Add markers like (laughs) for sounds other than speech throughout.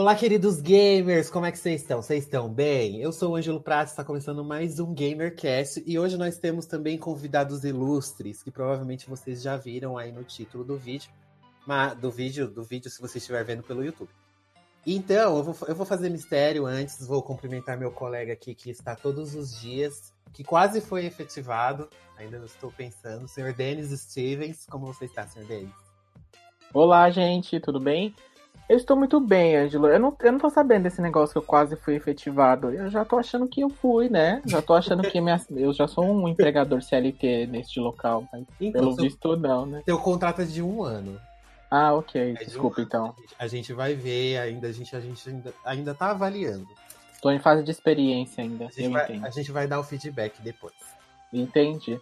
Olá, queridos gamers, como é que vocês estão? Vocês estão bem? Eu sou o Ângelo Prats, está começando mais um GamerCast e hoje nós temos também convidados ilustres que provavelmente vocês já viram aí no título do vídeo, do vídeo, do vídeo se você estiver vendo pelo YouTube. Então, eu vou, eu vou fazer mistério antes, vou cumprimentar meu colega aqui que está todos os dias, que quase foi efetivado, ainda estou pensando, senhor Denis Stevens, como você está, senhor Denis? Olá, gente, tudo bem? Eu estou muito bem, Ângelo. Eu não, eu não tô sabendo desse negócio que eu quase fui efetivado. Eu já tô achando que eu fui, né? Já tô achando que minha, (laughs) eu já sou um empregador CLT neste local. Mas então, pelo seu, visto, não, né? Seu contrato é de um ano. Ah, ok. É Desculpa, um então. A gente vai ver ainda, a gente, a gente ainda, ainda tá avaliando. Estou em fase de experiência ainda. A gente, vai, a gente vai dar o feedback depois. Entendi.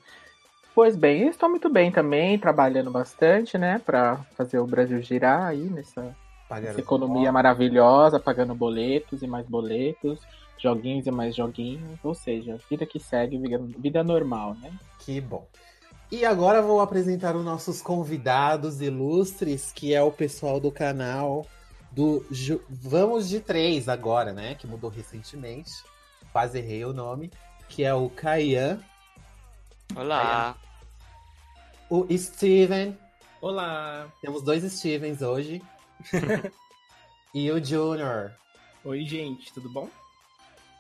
Pois bem, estou muito bem também, trabalhando bastante, né, para fazer o Brasil girar aí nessa essa economia maravilhosa, pagando boletos e mais boletos, joguinhos e mais joguinhos, ou seja, vida que segue, vida normal, né? Que bom. E agora vou apresentar os nossos convidados ilustres, que é o pessoal do canal do Vamos de Três agora, né? Que mudou recentemente. Quase errei o nome. Que é o Caian. Olá. O Steven. Olá. Temos dois Stevens hoje. (laughs) e o Junior. Oi, gente, tudo bom?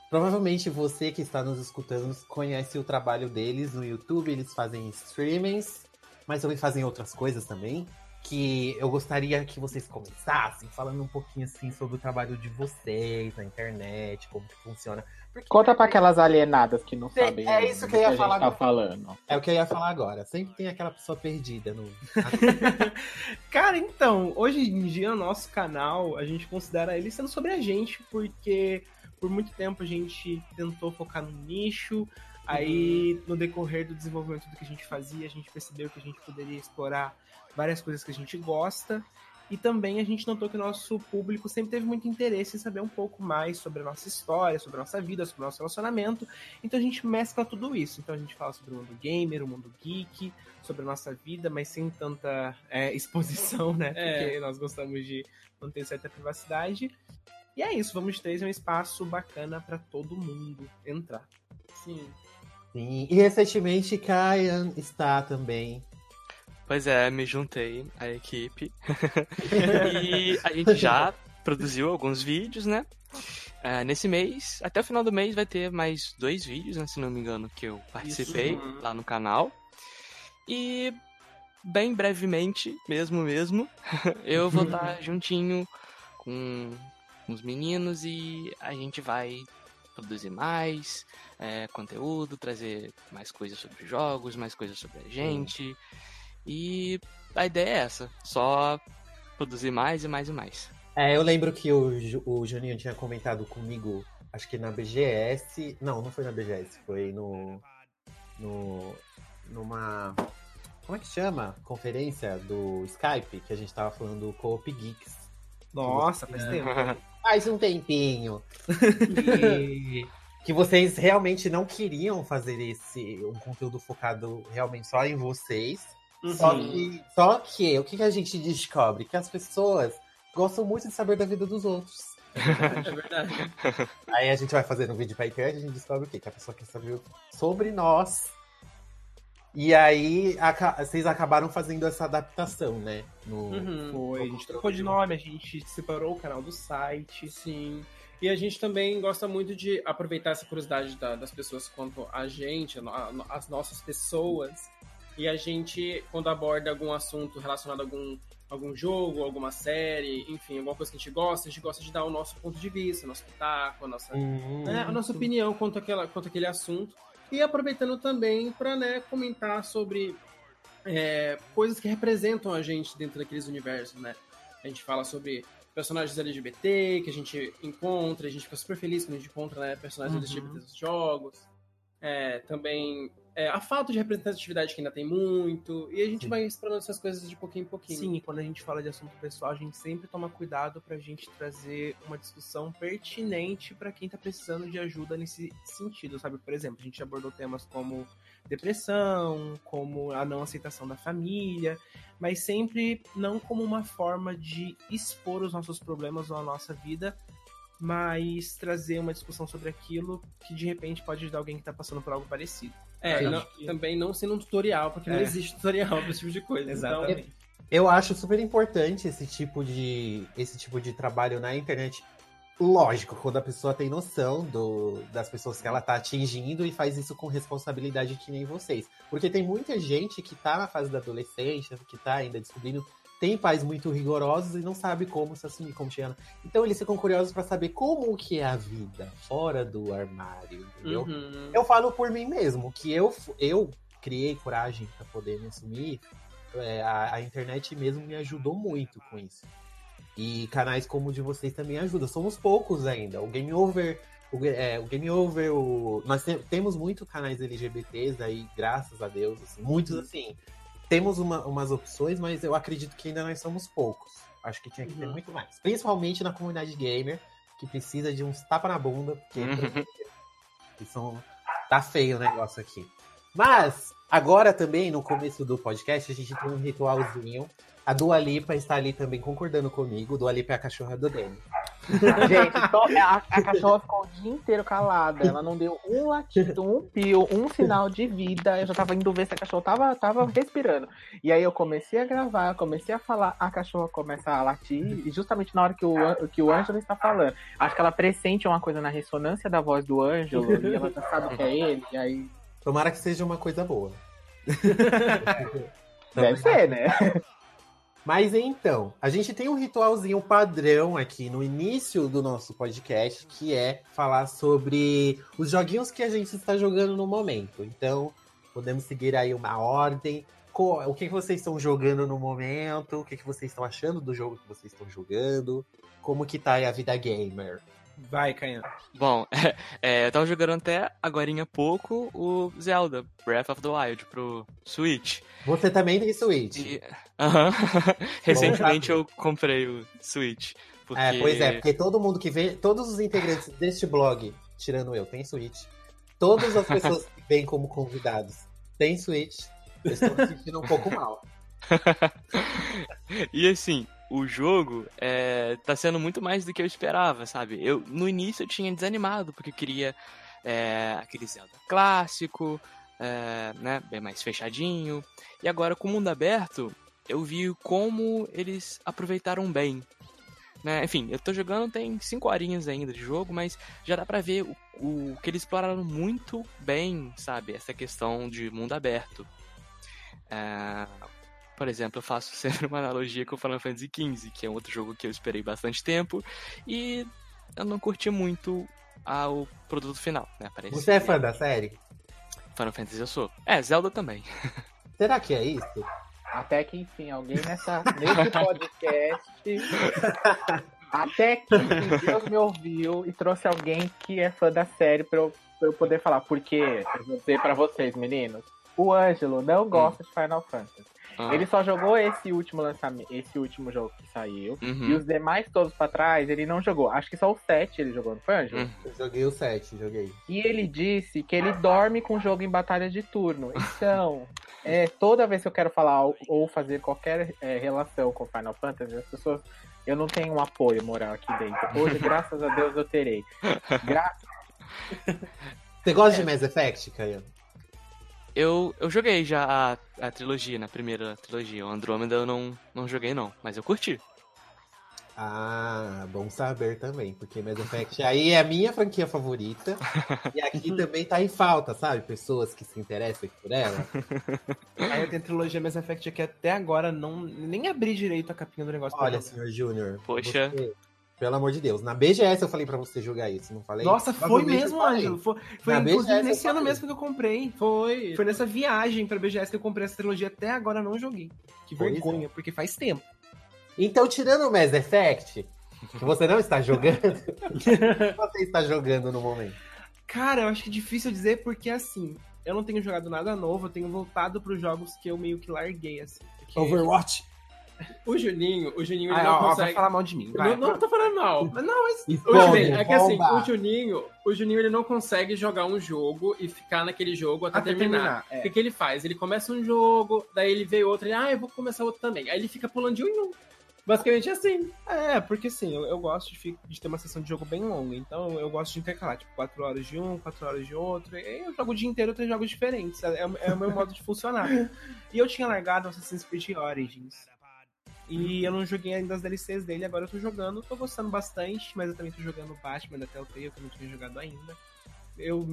Provavelmente você que está nos escutando conhece o trabalho deles no YouTube, eles fazem streamings, mas também fazem outras coisas também. Que eu gostaria que vocês começassem falando um pouquinho assim sobre o trabalho de vocês na internet, como que funciona. Porque... Conta para aquelas alienadas que não sabem. É isso que eu ia que falar. Tá falando. É o que eu ia falar agora. Sempre tem aquela pessoa perdida no. (laughs) Cara, então, hoje em dia o nosso canal, a gente considera ele sendo sobre a gente, porque por muito tempo a gente tentou focar no nicho. Aí, no decorrer do desenvolvimento do que a gente fazia, a gente percebeu que a gente poderia explorar várias coisas que a gente gosta. E também a gente notou que o nosso público sempre teve muito interesse em saber um pouco mais sobre a nossa história, sobre a nossa vida, sobre o nosso relacionamento. Então a gente mescla tudo isso. Então a gente fala sobre o mundo gamer, o mundo geek, sobre a nossa vida, mas sem tanta é, (laughs) exposição, né? É. Porque nós gostamos de manter certa privacidade. E é isso, Vamos Três é um espaço bacana para todo mundo entrar. Sim. Sim. E recentemente Kyan está também Pois é, me juntei à equipe. (laughs) e a gente já produziu alguns vídeos, né? Uh, nesse mês, até o final do mês, vai ter mais dois vídeos, né, se não me engano, que eu participei Isso. lá no canal. E bem brevemente, mesmo mesmo, (laughs) eu vou estar juntinho com os meninos e a gente vai produzir mais é, conteúdo, trazer mais coisas sobre jogos, mais coisas sobre a gente. E a ideia é essa, só produzir mais e mais e mais. É, eu lembro que o, o Juninho tinha comentado comigo, acho que na BGS. Não, não foi na BGS, foi no. no numa. Como é que chama? Conferência do Skype, que a gente tava falando do Coop Geeks. Nossa, faz tempo. (laughs) faz um tempinho. e (laughs) que vocês realmente não queriam fazer esse um conteúdo focado realmente só em vocês. Uhum. Só, que, só que o que, que a gente descobre? Que as pessoas gostam muito de saber da vida dos outros. é verdade. (laughs) Aí a gente vai fazer um vídeo pra internet e a gente descobre o quê? Que a pessoa quer saber sobre nós. E aí a, vocês acabaram fazendo essa adaptação, né? No, uhum, foi, a gente trocou de nome, a gente separou o canal do site. Sim. E a gente também gosta muito de aproveitar essa curiosidade da, das pessoas quanto a gente, a, as nossas pessoas, e a gente, quando aborda algum assunto relacionado a algum, algum jogo, alguma série, enfim, alguma coisa que a gente gosta, a gente gosta de dar o nosso ponto de vista, o nosso pitaco, a nossa, uhum. né, a nossa opinião quanto, àquela, quanto àquele assunto. E aproveitando também para né, comentar sobre é, coisas que representam a gente dentro daqueles universos, né? A gente fala sobre personagens LGBT que a gente encontra, a gente fica super feliz quando a gente encontra né, personagens uhum. LGBT nos jogos. É, também é, a falta de representatividade que ainda tem muito, e a gente Sim. vai explorando essas coisas de pouquinho em pouquinho. Sim, e quando a gente fala de assunto pessoal, a gente sempre toma cuidado pra gente trazer uma discussão pertinente para quem tá precisando de ajuda nesse sentido, sabe? Por exemplo, a gente abordou temas como depressão, como a não aceitação da família, mas sempre não como uma forma de expor os nossos problemas ou a nossa vida, mas trazer uma discussão sobre aquilo que de repente pode ajudar alguém que está passando por algo parecido. É, não, que... também não sendo um tutorial, porque é. não existe tutorial para esse tipo de coisa. Então, Exatamente. Então... Eu acho super importante esse tipo de esse tipo de trabalho na internet. Lógico, quando a pessoa tem noção do, das pessoas que ela tá atingindo e faz isso com responsabilidade que nem vocês. Porque tem muita gente que tá na fase da adolescência, que tá ainda descobrindo tem pais muito rigorosos e não sabe como se assumir, como chegar. Então eles ficam curiosos para saber como que é a vida fora do armário, entendeu? Uhum. Eu falo por mim mesmo, que eu, eu criei coragem para poder me assumir. É, a, a, internet mesmo me ajudou muito com isso. E canais como o de vocês também ajudam. Somos poucos ainda. O Game Over, o, é, o Game Over, o... nós te, temos muito canais LGBTs aí, graças a Deus, assim, muitos assim temos uma, umas opções, mas eu acredito que ainda nós somos poucos. Acho que tinha que ter uhum. muito mais. Principalmente na comunidade gamer, que precisa de uns tapa na bunda, porque uhum. são... tá feio o negócio aqui. Mas, agora também, no começo do podcast, a gente tem um ritualzinho. A Dua Lipa está ali também concordando comigo. Dua Lipa é a cachorra do Dani. (laughs) Gente, a, a, cachorra ficou o dia inteiro calada. Ela não deu um latido, um pio, um sinal de vida. Eu já tava indo ver se a cachorra tava, tava respirando. E aí eu comecei a gravar, comecei a falar, a cachorra começa a latir, e justamente na hora que o, que o Ângelo está falando. Acho que ela pressente uma coisa na ressonância da voz do Ângelo, e ela já sabe que é ele, e aí. Tomara que seja uma coisa boa. Deve ser, né? (laughs) Mas então, a gente tem um ritualzinho padrão aqui no início do nosso podcast, que é falar sobre os joguinhos que a gente está jogando no momento. Então, podemos seguir aí uma ordem. O que, vocês estão jogando no momento? O que, vocês estão achando do jogo que vocês estão jogando? Como que tá aí a vida gamer? Vai, Canhão. Bom, (laughs) é, é, eu tava jogando até agora há pouco o Zelda Breath of the Wild pro Switch. Você também tem Switch? Uh (laughs) -huh. Recentemente eu comprei o Switch. Porque... É, pois é, porque todo mundo que vê, todos os integrantes deste blog, tirando eu, tem Switch. Todas as pessoas que vêm como convidados têm Switch. Eu estou me sentindo um pouco mal. (laughs) e assim, o jogo é, tá sendo muito mais do que eu esperava, sabe? Eu no início eu tinha desanimado porque eu queria é, aquele Zelda clássico, é, né, bem mais fechadinho. E agora com o mundo aberto, eu vi como eles aproveitaram bem. Né? Enfim, eu tô jogando tem 5 horinhas ainda de jogo, mas já dá pra ver o, o que eles exploraram muito bem, sabe? Essa questão de mundo aberto. É, por exemplo, eu faço (laughs) sempre uma analogia com o Final Fantasy XV, que é um outro jogo que eu esperei bastante tempo e eu não curti muito o produto final, né? Parece Você é fã da série? Final Fantasy eu sou. É, Zelda também. (laughs) Será que é isso? Até que enfim, alguém nessa, nesse podcast. (laughs) até que enfim, Deus me ouviu e trouxe alguém que é fã da série pra eu, pra eu poder falar. Porque, eu vou dizer pra vocês, meninos, o Ângelo não gosta hum. de Final Fantasy. Ah. Ele só jogou esse último lançamento, esse último jogo que saiu. Uhum. E os demais todos pra trás, ele não jogou. Acho que só o 7 ele jogou, não foi, Anjo? Uhum. Eu joguei o 7, joguei. E ele disse que ele dorme com o jogo em batalha de turno. Então, (laughs) é, toda vez que eu quero falar ou fazer qualquer é, relação com Final Fantasy, as pessoas. Eu não tenho um apoio moral aqui dentro. Hoje, graças a Deus, eu terei. Gra... Você gosta é. de Mass Effect, Caio? Eu, eu joguei já a, a trilogia, na primeira trilogia. O Andrômeda eu não, não joguei, não, mas eu curti. Ah, bom saber também, porque Mass Effect aí é a minha franquia favorita. e aqui (laughs) também tá em falta, sabe? Pessoas que se interessam por ela. (laughs) Aí eu tenho a trilogia Mass Effect aqui até agora, não nem abri direito a capinha do negócio. Olha, senhor Júnior. Poxa. Você, pelo amor de Deus. Na BGS eu falei pra você jogar isso, não falei? Nossa, foi mesmo, Ângelo. Foi, foi inclusive nesse ano mesmo que eu comprei. Foi. Foi nessa viagem pra BGS que eu comprei essa trilogia. Até agora não joguei. Que é. vergonha, é. porque faz tempo. Então, tirando o Mass Effect, que você não está jogando, (laughs) o que você está jogando no momento? Cara, eu acho que é difícil dizer porque assim, eu não tenho jogado nada novo, eu tenho voltado para os jogos que eu meio que larguei, assim. Porque... Overwatch? O Juninho, o Juninho ele ah, não ó, consegue. Vai falar mal de mim. Vai, não, não tô falando mal. Mas não, mas. E o Juninho, é que assim, o Juninho, o Juninho ele não consegue jogar um jogo e ficar naquele jogo até, até terminar. terminar é. O que, que ele faz? Ele começa um jogo, daí ele vê outro, ele, ah, eu vou começar outro também. Aí ele fica pulando de um em um. Basicamente assim. É, porque assim, eu, eu gosto de, de, ter uma sessão de jogo bem longa. Então eu gosto de intercalar, tipo, 4 horas de um, 4 horas de outro. E eu jogo o dia inteiro três jogos diferentes. É, é, o meu modo de funcionar. (laughs) E eu tinha largado Assassin's Creed Origins. E eu não joguei ainda as DLCs dele, agora eu tô jogando, tô gostando bastante, mas eu também tô jogando Batman da Telltale, que eu não tinha jogado ainda. Eu,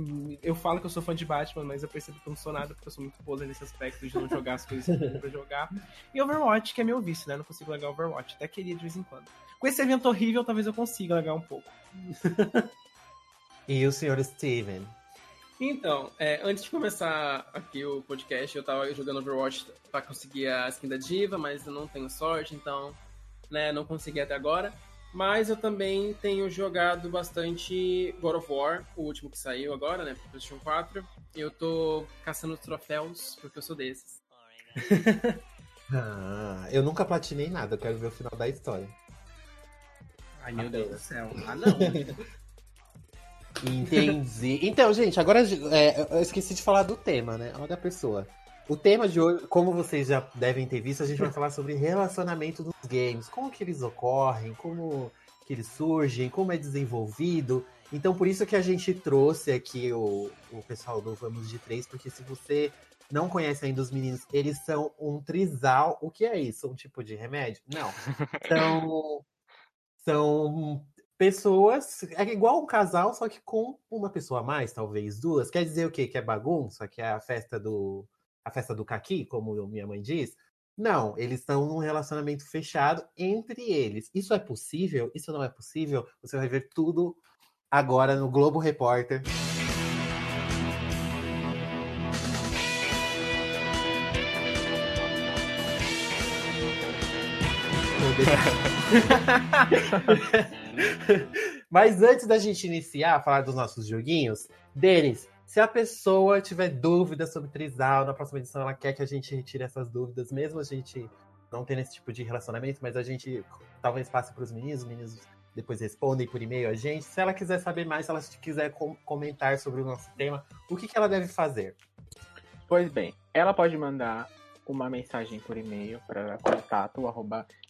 eu falo que eu sou fã de Batman, mas eu percebo que eu não sou nada, porque eu sou muito poser nesse aspecto de não jogar as coisas que eu pra jogar. E Overwatch, que é meu vício, né? Não consigo largar Overwatch, até queria de vez em quando. Com esse evento horrível, talvez eu consiga largar um pouco. (laughs) e o senhor Steven? Então, é, antes de começar aqui o podcast, eu tava jogando Overwatch pra conseguir a skin da Diva, mas eu não tenho sorte, então, né, não consegui até agora. Mas eu também tenho jogado bastante God of War, o último que saiu agora, né, pro PlayStation 4. E eu tô caçando troféus, porque eu sou desses. (laughs) ah, eu nunca platinei nada, eu quero ver o final da história. Ai, meu Deus do céu. Ah, não. (laughs) Entendi. Então, gente, agora é, eu esqueci de falar do tema, né? Olha a pessoa. O tema de hoje, como vocês já devem ter visto, a gente vai falar sobre relacionamento dos games, como que eles ocorrem, como que eles surgem, como é desenvolvido. Então, por isso que a gente trouxe aqui o, o pessoal do Vamos de Três, porque se você não conhece ainda os meninos, eles são um trisal. O que é isso? Um tipo de remédio? Não. (laughs) São, são pessoas. É igual um casal, só que com uma pessoa a mais, talvez duas. Quer dizer o quê? Que é bagunça? Que é a festa do. A festa do caqui, como minha mãe diz? Não, eles estão num relacionamento fechado entre eles. Isso é possível? Isso não é possível? Você vai ver tudo agora no Globo Repórter. (laughs) (laughs) (laughs) (laughs) Mas antes da gente iniciar a falar dos nossos joguinhos, Denis, se a pessoa tiver dúvidas sobre Trisal, na próxima edição ela quer que a gente retire essas dúvidas, mesmo a gente não tendo esse tipo de relacionamento, mas a gente talvez passe para os meninos, os meninos depois respondem por e-mail a gente. Se ela quiser saber mais, se ela quiser com comentar sobre o nosso tema, o que, que ela deve fazer? Pois bem, ela pode mandar uma mensagem por e-mail para contato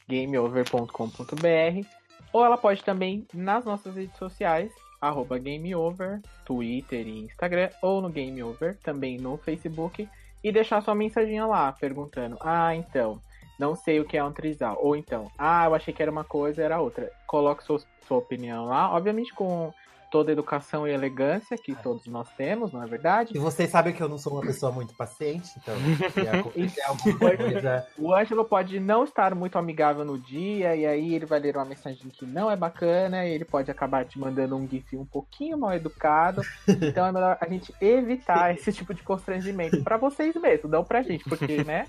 gameover.com.br ou ela pode também nas nossas redes sociais, arroba gameover, Twitter e Instagram, ou no gameover, também no Facebook, e deixar sua mensaginha lá, perguntando, ah, então, não sei o que é um trisal, ou então, ah, eu achei que era uma coisa, era outra. Coloque sua, sua opinião lá, obviamente com toda a educação e elegância que todos nós temos, não é verdade? E vocês sabem que eu não sou uma pessoa muito paciente, então. (laughs) É o Ângelo pode não estar muito amigável no dia, e aí ele vai ler uma mensagem que não é bacana, e ele pode acabar te mandando um GIF um pouquinho mal educado. Então é melhor a gente evitar (laughs) esse tipo de constrangimento para vocês mesmos, não pra gente, porque, né?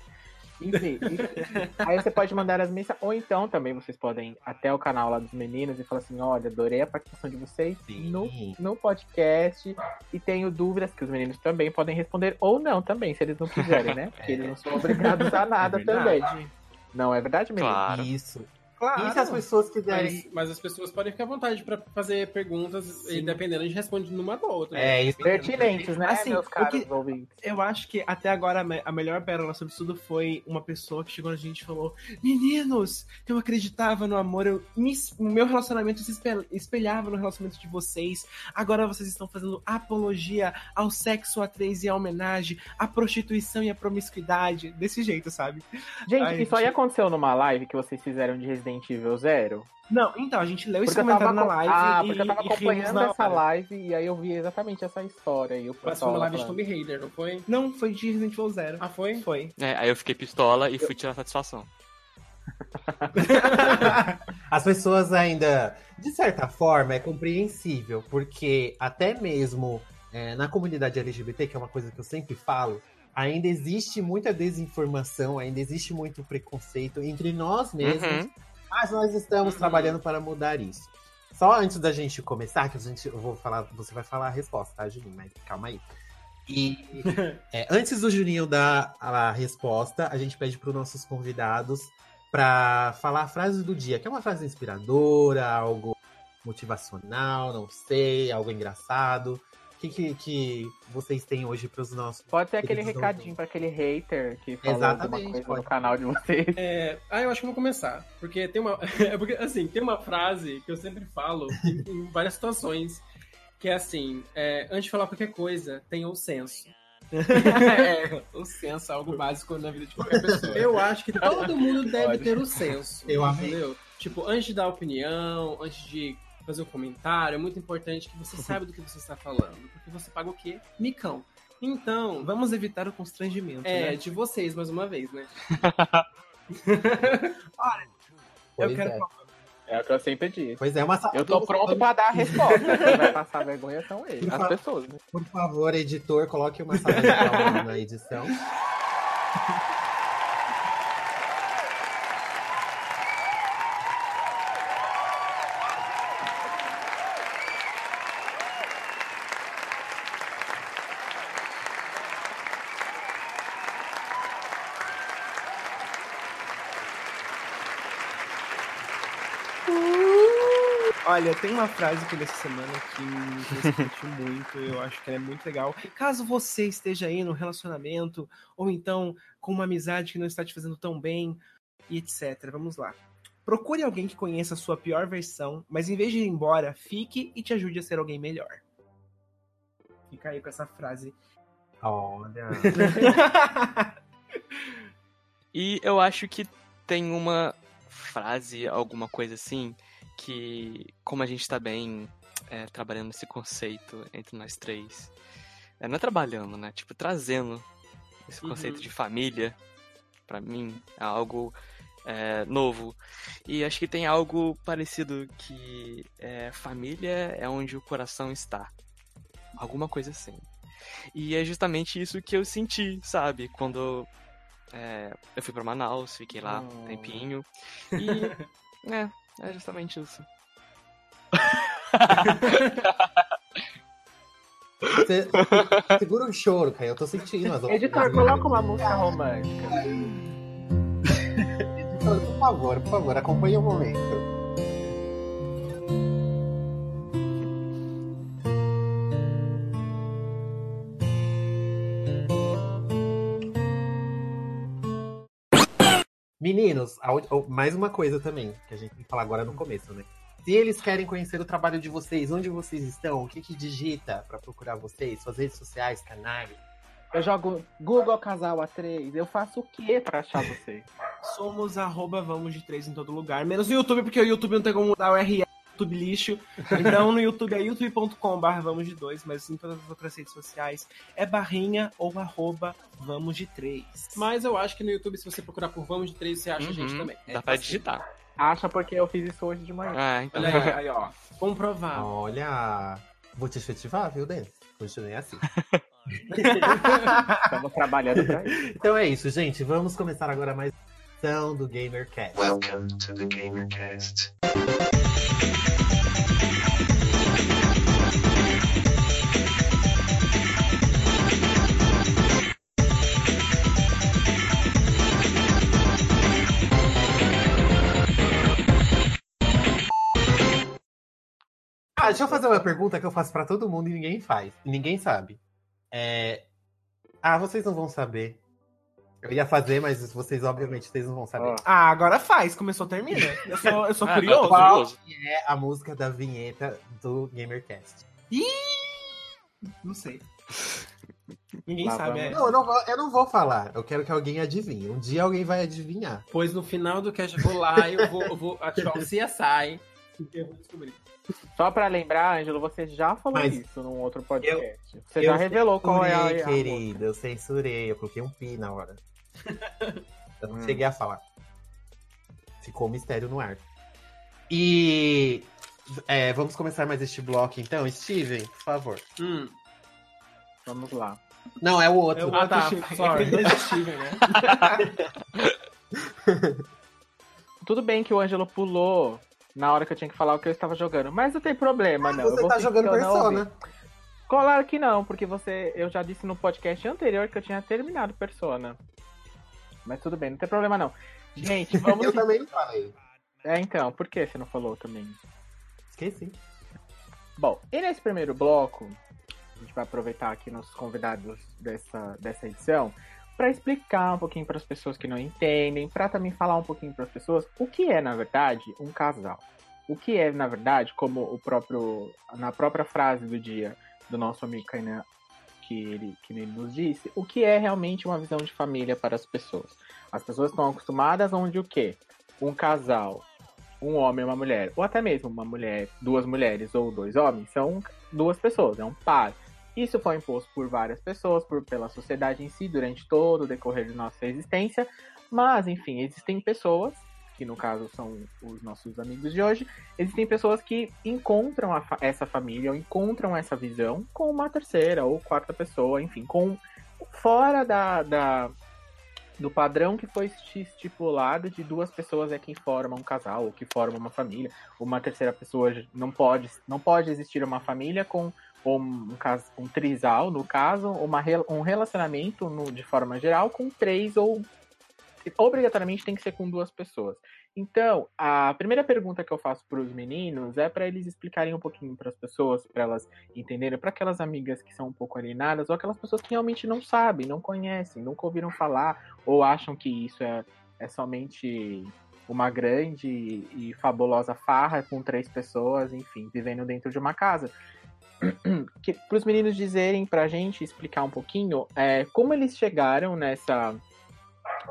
Enfim, aí você pode mandar as mensagens, ou então também vocês podem ir até o canal lá dos meninos e falar assim: olha, adorei a participação de vocês no, no podcast e tenho dúvidas que os meninos também podem responder, ou não também, se eles não quiserem, né? (laughs) Porque eles não são obrigados a nada é também. Não é verdade, menino? Claro. Isso. Claro. E se as pessoas quiserem. Mas, mas, as pessoas podem ficar à vontade para fazer perguntas Sim. e dependendo, a gente responde numa ou outra. É, né? pertinentes, né? Assim, meus caros que, ouvintes. Eu acho que até agora a melhor pérola sobre isso tudo foi uma pessoa que chegou na gente e falou: Meninos, eu acreditava no amor, eu, o meu relacionamento se espelhava no relacionamento de vocês. Agora vocês estão fazendo apologia ao sexo a três e à homenagem, à prostituição e à promiscuidade. Desse jeito, sabe? Gente, Ai, isso gente... aí aconteceu numa live que vocês fizeram de Resident Evil Zero? Não, então, a gente leu esse comentário na live. Ah, porque eu tava acompanhando essa live e aí eu vi exatamente essa história. E o Mas foi uma live de Tomb Raider, não foi? Não, foi de Resident Evil Zero. Ah, foi? Foi. É, aí eu fiquei pistola e fui tirar satisfação. (laughs) As pessoas ainda, de certa forma, é compreensível, porque até mesmo é, na comunidade LGBT, que é uma coisa que eu sempre falo, ainda existe muita desinformação, ainda existe muito preconceito entre nós mesmos. Uhum. Mas nós estamos uhum. trabalhando para mudar isso. Só antes da gente começar, que a gente, eu vou falar, você vai falar a resposta, tá, Juninho? Mas calma aí. E (laughs) é, antes do Juninho dar a resposta, a gente pede para os nossos convidados para falar a frase do dia, que é uma frase inspiradora, algo motivacional, não sei, algo engraçado. Que, que, que vocês têm hoje para os nossos. Pode ser aquele recadinho para aquele hater que falou Exatamente, alguma coisa pode. no canal de vocês. É, ah, eu acho que vou começar. Porque tem uma. (laughs) É porque, assim, tem uma frase que eu sempre falo (laughs) em várias situações. Que é assim: é, antes de falar qualquer coisa, tenha o senso. (laughs) é, o senso é algo básico na vida de qualquer pessoa. Eu acho que todo mundo deve Pode. ter o senso. Eu entendeu? Amei. Tipo, antes de dar opinião, antes de fazer um comentário, é muito importante que você (laughs) saiba do que você está falando. Porque você paga o quê? Micão. Então. Vamos evitar o constrangimento. É, né? de vocês, mais uma vez, né? (laughs) Olha, eu quero. É. é o que eu sempre disse. Pois é, uma Eu tô pronto pra dar a resposta. (laughs) Quem vai passar vergonha são eles, as pessoas. Né? Por favor, editor, coloque uma sala de palmas na edição. Olha, tem uma frase que eu li essa semana que me discutiu muito, eu acho que ela é muito legal. Caso você esteja aí no relacionamento, ou então com uma amizade que não está te fazendo tão bem, e etc. Vamos lá. Procure alguém que conheça a sua pior versão, mas em vez de ir embora, fique e te ajude a ser alguém melhor. Fica aí com essa frase. Olha. (laughs) e eu acho que tem uma frase, alguma coisa assim, que, como a gente está bem é, trabalhando esse conceito entre nós três, é, não é trabalhando, né? Tipo, trazendo esse uhum. conceito de família, para mim, é algo é, novo. E acho que tem algo parecido que é, família é onde o coração está. Alguma coisa assim. E é justamente isso que eu senti, sabe? Quando é, eu fui para Manaus, fiquei lá oh. um tempinho. (laughs) E é, é justamente isso. Você, segura o choro, Caio. Eu tô sentindo as Editor, coloca uma música romântica. Editor, por favor, por favor, acompanhe o momento. Meninos, mais uma coisa também, que a gente tem que falar agora no começo, né? Se eles querem conhecer o trabalho de vocês, onde vocês estão, o que que digita para procurar vocês, suas redes sociais, canais? Eu jogo Google Casal A3, eu faço o que para achar (laughs) vocês? Somos arroba vamos de três em todo lugar, menos no YouTube, porque o YouTube não tem como mudar o URL YouTube lixo. Então no YouTube é youtube.com.br vamos de dois, mas em todas as outras redes sociais é barrinha ou arroba vamos de três. Mas eu acho que no YouTube, se você procurar por vamos de três, você acha uhum, a gente uhum. também. Dá é pra digitar. Acha porque eu fiz isso hoje de manhã. Ah, então. Olha aí, aí ó. (laughs) Comprovado. Olha, vou te efetivar, viu, Dê? Continue assim. (laughs) Estamos trabalhando pra isso. Então é isso, gente. Vamos começar agora mais edição do GamerCast. Welcome to the GamerCast. Ah, deixa eu fazer uma pergunta que eu faço para todo mundo e ninguém faz. Ninguém sabe. É... Ah, vocês não vão saber. Eu ia fazer, mas vocês, obviamente, vocês não vão saber. Ah, agora faz. Começou, termina. Eu sou, eu sou ah, curioso. Qual é a música da vinheta do GamerCast? Ih! Não sei. Ninguém Lá sabe, é. Não eu, não vou, eu não vou falar. Eu quero que alguém adivinhe. Um dia alguém vai adivinhar. Pois no final do cast eu vou lá e eu vou, eu vou ativar o CSI. Eu vou descobrir. Só pra lembrar, Ângelo, você já falou Mas isso num outro podcast. Eu, você já revelou qual é a. querido, eu censurei, eu coloquei um pi na hora. Eu não hum. cheguei a falar. Ficou um mistério no ar. E é, vamos começar mais este bloco então. Steven, por favor. Hum. Vamos lá. Não, é o outro. É o outro ah, tá. Sorry. É Steven, né? (laughs) Tudo bem que o Ângelo pulou na hora que eu tinha que falar o que eu estava jogando. Mas não tem problema, não. Você tá jogando Persona. Claro que não, porque você. Eu já disse no podcast anterior que eu tinha terminado Persona. Mas tudo bem, não tem problema não. Gente, (laughs) vamos. eu também não falei. É, então, por que você não falou também? Esqueci. Bom, e nesse primeiro bloco, a gente vai aproveitar aqui nossos convidados dessa, dessa edição para explicar um pouquinho para as pessoas que não entendem, para também falar um pouquinho para as pessoas o que é, na verdade, um casal. O que é, na verdade, como o próprio na própria frase do dia do nosso amigo Kainan que ele, que ele nos disse, o que é realmente uma visão de família para as pessoas. As pessoas estão acostumadas onde o quê? Um casal, um homem e uma mulher, ou até mesmo uma mulher, duas mulheres ou dois homens, são duas pessoas, é um par. Isso foi imposto por várias pessoas, por, pela sociedade em si, durante todo o decorrer de nossa existência. Mas, enfim, existem pessoas, que no caso são os nossos amigos de hoje, existem pessoas que encontram fa essa família, ou encontram essa visão com uma terceira ou quarta pessoa, enfim, com fora da, da do padrão que foi estipulado de duas pessoas é quem forma um casal ou que forma uma família. Uma terceira pessoa não pode, não pode existir uma família com um, um, um trisal, no caso, uma, um relacionamento no, de forma geral com três ou obrigatoriamente tem que ser com duas pessoas. Então, a primeira pergunta que eu faço para os meninos é para eles explicarem um pouquinho para as pessoas, para elas entenderem, para aquelas amigas que são um pouco alienadas ou aquelas pessoas que realmente não sabem, não conhecem, nunca ouviram falar ou acham que isso é, é somente uma grande e fabulosa farra com três pessoas, enfim, vivendo dentro de uma casa. (clears throat) Para os meninos dizerem para a gente explicar um pouquinho é, como eles chegaram nessa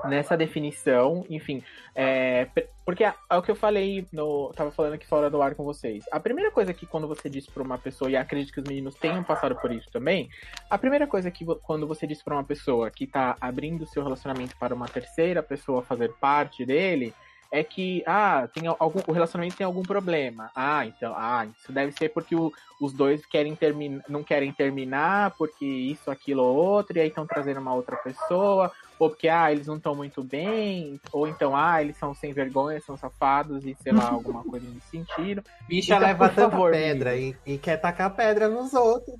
nessa definição, enfim, é, porque é, o que eu falei, no, tava falando aqui fora do ar com vocês. A primeira coisa que quando você diz para uma pessoa, e acredito que os meninos tenham passado por isso também, a primeira coisa que quando você diz para uma pessoa que tá abrindo seu relacionamento para uma terceira pessoa fazer parte dele, é que, ah, tem algum, o relacionamento tem algum problema. Ah, então, ah, isso deve ser porque o, os dois querem terminar, não querem terminar, porque isso, aquilo ou outro, e aí estão trazendo uma outra pessoa, ou porque, ah, eles não estão muito bem, ou então, ah, eles são sem vergonha, são safados, e sei lá, alguma coisa nesse sentido. Bicha então, leva tanta pedra e, e quer tacar pedra nos outros.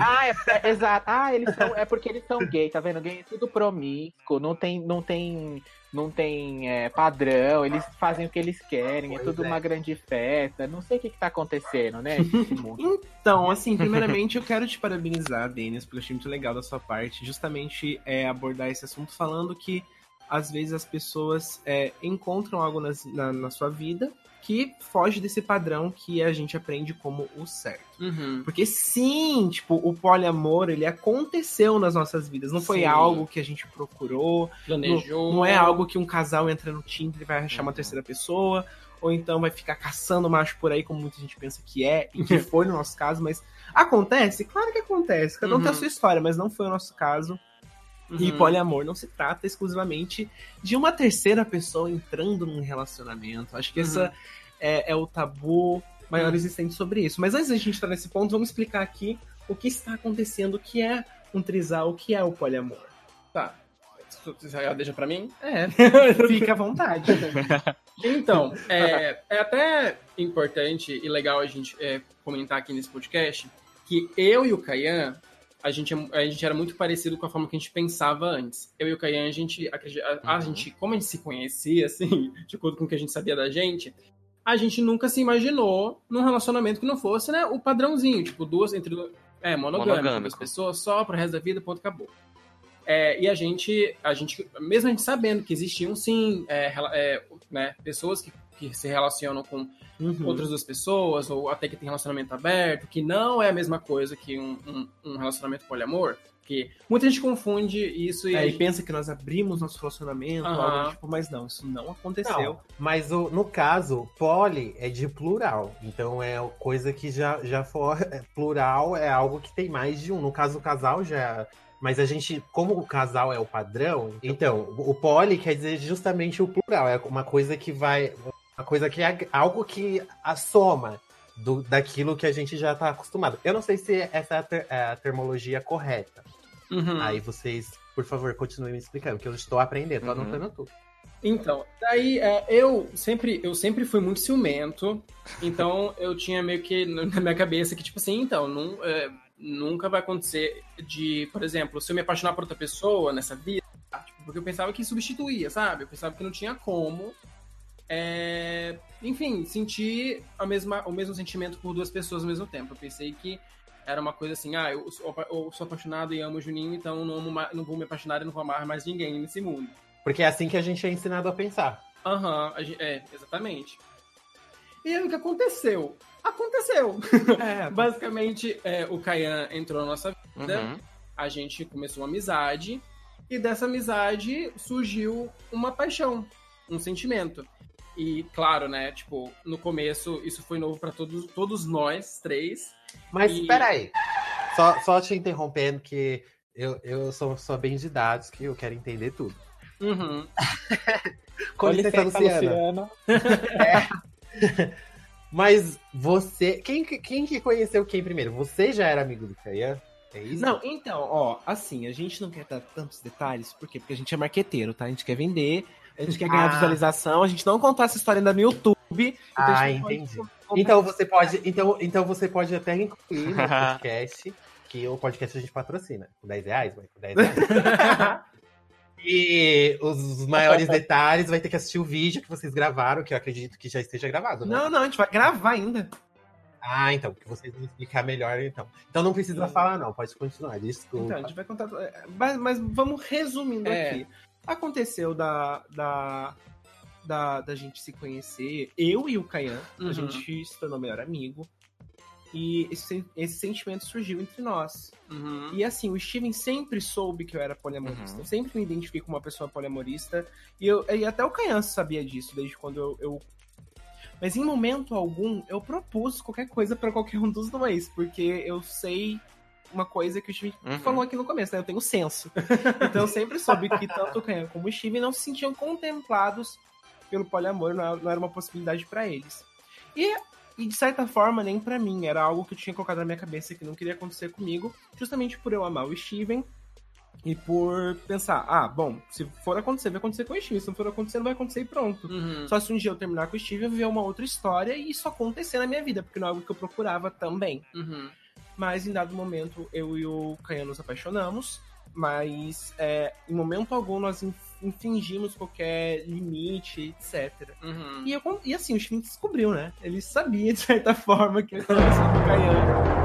Ah, é, é, exato. Ah, eles são. É porque eles são gay, tá vendo? Gay é tudo promíscuo, não tem, não tem, não tem é, padrão, eles fazem o que eles querem, é pois é tudo uma grande festa. Não sei o que, que tá acontecendo, né? (laughs) então, assim, primeiramente eu quero te parabenizar, Denis, porque eu achei muito legal da sua parte, justamente é, abordar esse assunto falando que às vezes as pessoas é, encontram algo nas, na, na sua vida que foge desse padrão que a gente aprende como o certo. Uhum. Porque sim, tipo, o poliamor, ele aconteceu nas nossas vidas. Não foi sim. algo que a gente procurou. Planejou. Não, não, é algo que um casal entra no Tinder e vai achar uhum. uma terceira pessoa. Ou então vai ficar caçando macho por aí, como muita gente pensa que é, e que (laughs) foi no nosso caso, mas acontece? Claro que acontece. Cada um uhum. tem a uhum. sua história, mas não foi o nosso caso. Uhum. E poliamor não se trata exclusivamente de uma terceira pessoa entrando num relacionamento. Acho que uhum. essa é, é, o tabu maior uhum. existente sobre isso. Mas antes da gente entrar nesse ponto, vamos explicar aqui o que está acontecendo, o que é um trisal, o que é o poliamor. Tá. Deixa pra mim? É, (laughs) fica à vontade. então, é, é, até importante e legal a gente é, comentar aqui nesse podcast que eu e o Caian, a gente, é a gente era muito parecido com a forma que a gente pensava antes. Eu e o Caian, a gente, a, a, uhum. gente, como a gente se conhecia, assim, (laughs) de acordo com o que a gente sabia da gente, a gente nunca se imaginou num relacionamento que não fosse, né, o padrãozinho, tipo, duas entre é, monogâmico, pessoas só pro resto da vida, ponto, acabou. É, e a gente, a gente, mesmo a gente sabendo que existiam sim é, é, né, pessoas que, que se relacionam com uhum. outras duas pessoas, ou até que tem relacionamento aberto, que não é a mesma coisa que um, um, um relacionamento poliamor. Porque muita gente confunde isso e. É, e pensa que nós abrimos nosso relacionamento, uhum. algo tipo, mas não, isso não aconteceu. Não, mas o, no caso, poli é de plural. Então é coisa que já, já for. É, plural é algo que tem mais de um. No caso, o casal já. Mas a gente, como o casal é o padrão, então, o poli quer dizer justamente o plural. É uma coisa que vai. Uma coisa que é algo que a soma do, daquilo que a gente já está acostumado. Eu não sei se essa é a, ter, é a termologia correta. Uhum. Aí vocês, por favor, continuem me explicando, que eu estou aprendendo, tô uhum. anotando tudo. Então, daí é, eu sempre eu sempre fui muito ciumento, então eu tinha meio que na minha cabeça que, tipo assim, então, não, é, nunca vai acontecer de, por exemplo, se eu me apaixonar por outra pessoa nessa vida, tipo, porque eu pensava que substituía, sabe? Eu pensava que não tinha como, é, enfim, sentir a mesma, o mesmo sentimento por duas pessoas ao mesmo tempo. Eu pensei que era uma coisa assim, ah, eu sou, eu sou apaixonado e amo o Juninho, então não, não vou me apaixonar e não vou amar mais ninguém nesse mundo. Porque é assim que a gente é ensinado a pensar. Aham, uhum, é, exatamente. E aí o que aconteceu? Aconteceu! É. (laughs) Basicamente, é, o Kayan entrou na nossa vida, uhum. a gente começou uma amizade, e dessa amizade surgiu uma paixão, um sentimento. E claro, né, tipo, no começo isso foi novo para todos, todos nós três. Mas e... peraí, só, só te interrompendo que eu, eu sou, sou bem de dados que eu quero entender tudo. Uhum. (laughs) Com licença, Luciana. Luciana. (laughs) É. Mas você. Quem, quem que conheceu quem primeiro? Você já era amigo do Caian? É isso? Não, então, ó, assim, a gente não quer dar tantos detalhes, por quê? Porque a gente é marqueteiro, tá? A gente quer vender, a gente quer ganhar ah. visualização, a gente não contar essa história ainda no YouTube. Então ah, entendi. Então você pode, então, então você pode até incluir no (laughs) podcast, que o podcast a gente patrocina. Com 10 reais, vai, com 10 reais. (laughs) E os maiores detalhes vai ter que assistir o vídeo que vocês gravaram, que eu acredito que já esteja gravado, né? Não, não, a gente vai gravar ainda. Ah, então, que vocês vão explicar melhor, então. Então não precisa Sim. falar, não, pode continuar, desculpa. Então, a gente vai contar. É, mas, mas vamos resumindo é. aqui. Aconteceu da, da, da, da gente se conhecer, eu e o Caian, uhum. a gente se tornou melhor amigo. E esse, esse sentimento surgiu entre nós. Uhum. E assim, o Steven sempre soube que eu era poliamorista. Uhum. Eu sempre me identifiquei como uma pessoa poliamorista. E, eu, e até o Canhanço sabia disso, desde quando eu, eu mas em momento algum eu propus qualquer coisa para qualquer um dos dois, porque eu sei uma coisa que o Steven uhum. falou aqui no começo, né? Eu tenho senso. então eu sempre soube que tanto o Canhão como o Steven não se sentiam contemplados pelo poliamor, não era uma possibilidade para eles. E e de certa forma, nem para mim. Era algo que eu tinha colocado na minha cabeça que não queria acontecer comigo, justamente por eu amar o Steven e por pensar, ah, bom, se for acontecer, vai acontecer com o Steven. Se não for acontecer, não vai acontecer e pronto. Uhum. Só se um dia eu terminar com o Steven, eu viver uma outra história e isso acontecer na minha vida, porque não é algo que eu procurava também. Uhum. Mas em dado momento, eu e o Caiano nos apaixonamos, mas é, em momento algum nós infringimos qualquer limite, etc. Uhum. E, eu, e assim, o Steven descobriu, né? Ele sabia, de certa (laughs) forma, que ele estava sendo Caiano.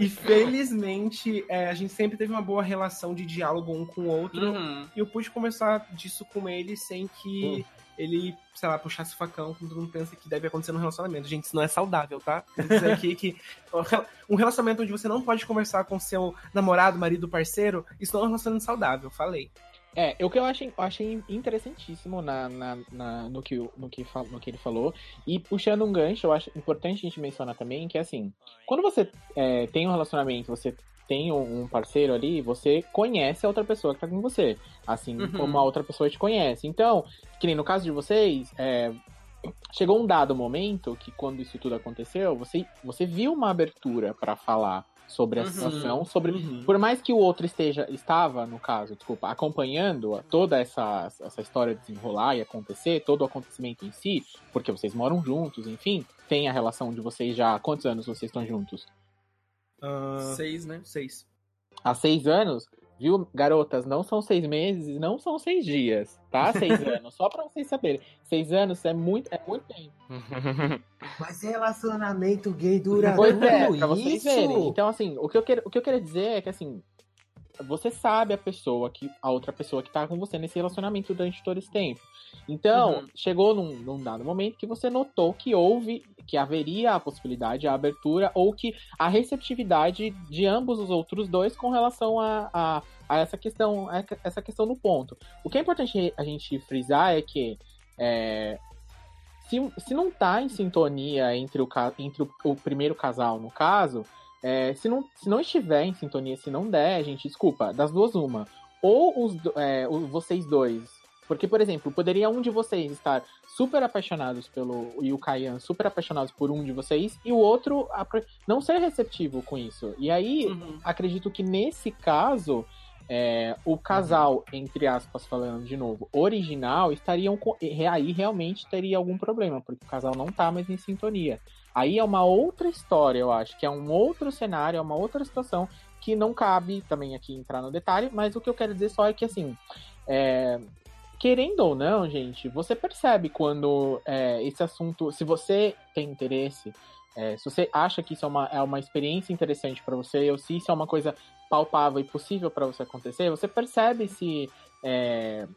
e felizmente é, a gente sempre teve uma boa relação de diálogo um com o outro. Uhum. E eu pude conversar disso com ele sem que. Uhum ele, sei lá, puxasse o facão quando todo mundo pensa que deve acontecer no relacionamento. Gente, isso não é saudável, tá? Dizer aqui que (laughs) um relacionamento onde você não pode conversar com seu namorado, marido, parceiro, isso não é um relacionamento saudável, falei. É, o que eu achei, achei interessantíssimo na, na, na, no, que, no, que, no que ele falou. E puxando um gancho, eu acho importante a gente mencionar também que, assim, quando você é, tem um relacionamento, você tem um parceiro ali, você conhece a outra pessoa que tá com você. Assim uhum. como a outra pessoa te conhece. Então, que nem no caso de vocês, é, chegou um dado momento que quando isso tudo aconteceu, você, você viu uma abertura para falar sobre a uhum. situação, sobre uhum. por mais que o outro esteja estava no caso, desculpa, acompanhando toda essa essa história desenrolar e acontecer, todo o acontecimento em si, porque vocês moram juntos, enfim, tem a relação de vocês já, quantos anos vocês estão juntos? Uh, seis, né? Seis. Há seis anos? Viu, garotas, não são seis meses, não são seis dias, tá? (laughs) Seis anos, só pra vocês saberem. Seis anos é muito, é muito tempo. (laughs) Mas relacionamento gay dura pois é, pra vocês verem. Então, assim, o que, eu quero, o que eu quero dizer é que, assim, você sabe a pessoa que a outra pessoa que tá com você nesse relacionamento durante todo esse tempo. Então, uhum. chegou num, num, dado momento que você notou que houve, que haveria a possibilidade, a abertura ou que a receptividade de ambos os outros dois com relação a, a, a essa questão, a essa questão no ponto. O que é importante a gente frisar é que é, se, se não tá em sintonia entre o, entre o, o primeiro casal, no caso, é, se, não, se não estiver em sintonia, se não der, gente, desculpa, das duas uma. Ou os, é, vocês dois Porque, por exemplo, poderia um de vocês estar super apaixonados pelo. e o Kayan super apaixonados por um de vocês, e o outro não ser receptivo com isso. E aí, uhum. acredito que nesse caso. É, o casal, entre aspas, falando de novo, original, estariam aí realmente teria algum problema, porque o casal não tá mais em sintonia. Aí é uma outra história, eu acho, que é um outro cenário, é uma outra situação que não cabe também aqui entrar no detalhe, mas o que eu quero dizer só é que assim, é, querendo ou não, gente, você percebe quando é, esse assunto, se você tem interesse, é, se você acha que isso é uma, é uma experiência interessante para você, ou se isso é uma coisa palpável e possível para você acontecer, você percebe se é,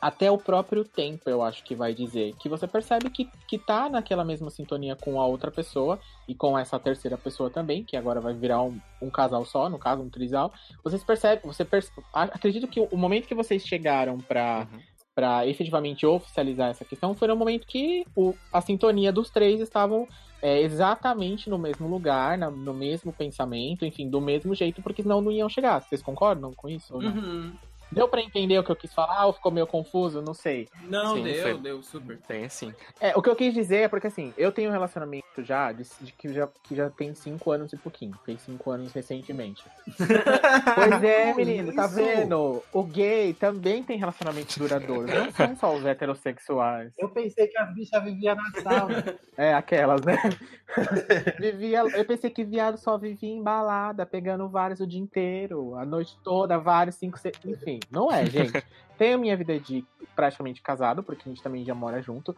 até o próprio tempo, eu acho que vai dizer. Que você percebe que, que tá naquela mesma sintonia com a outra pessoa e com essa terceira pessoa também, que agora vai virar um, um casal só, no caso, um trisal. Vocês percebem, você perce... acredito que o momento que vocês chegaram para uhum. para efetivamente oficializar essa questão foi no momento que o, a sintonia dos três estavam é, exatamente no mesmo lugar, na, no mesmo pensamento, enfim, do mesmo jeito, porque senão não iam chegar. Vocês concordam com isso? Uhum. Deu pra entender o que eu quis falar ou ficou meio confuso? Não sei. Não, sim, deu, deu super. Tem sim. É, o que eu quis dizer é porque assim, eu tenho um relacionamento já de, de que, já, que já tem cinco anos e pouquinho. Tem cinco anos recentemente. (laughs) pois é, menino, tá vendo? O gay também tem relacionamento duradouro. Não são só os heterossexuais. Eu pensei que as bichas viviam na sala. (laughs) É, aquelas, né? (laughs) vivia, eu pensei que viado só vivia embalada, pegando vários o dia inteiro, a noite toda, vários, cinco, seis, enfim. Não é, (laughs) gente. Tenho minha vida de praticamente casado, porque a gente também já mora junto,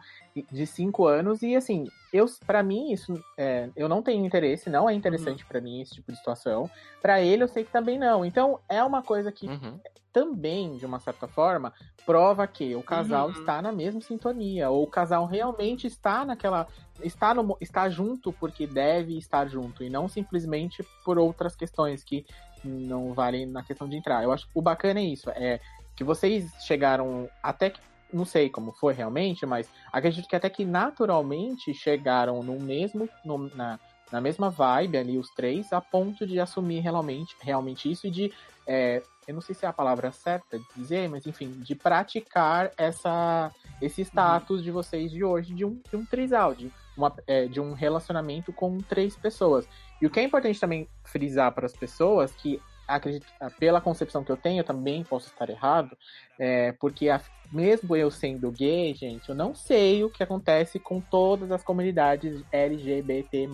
de cinco anos, e assim, eu para mim isso é, eu não tenho interesse, não é interessante uhum. para mim esse tipo de situação. Para ele eu sei que também não. Então é uma coisa que uhum. também, de uma certa forma, prova que o casal uhum. está na mesma sintonia, ou o casal realmente está naquela está no, está junto porque deve estar junto e não simplesmente por outras questões que não valem na questão de entrar. Eu acho que o bacana é isso, é que vocês chegaram até que não sei como foi realmente, mas acredito que até que naturalmente chegaram no mesmo no, na, na mesma vibe ali os três a ponto de assumir realmente realmente isso e de é, eu não sei se é a palavra certa de dizer, mas enfim, de praticar essa esse uhum. status uhum. de vocês de hoje de um, de um trisal, de, uma, é, de um relacionamento com três pessoas. E o que é importante também frisar para as pessoas que acredito, pela concepção que eu tenho, eu também posso estar errado, é, porque a, mesmo eu sendo gay, gente, eu não sei o que acontece com todas as comunidades LGBT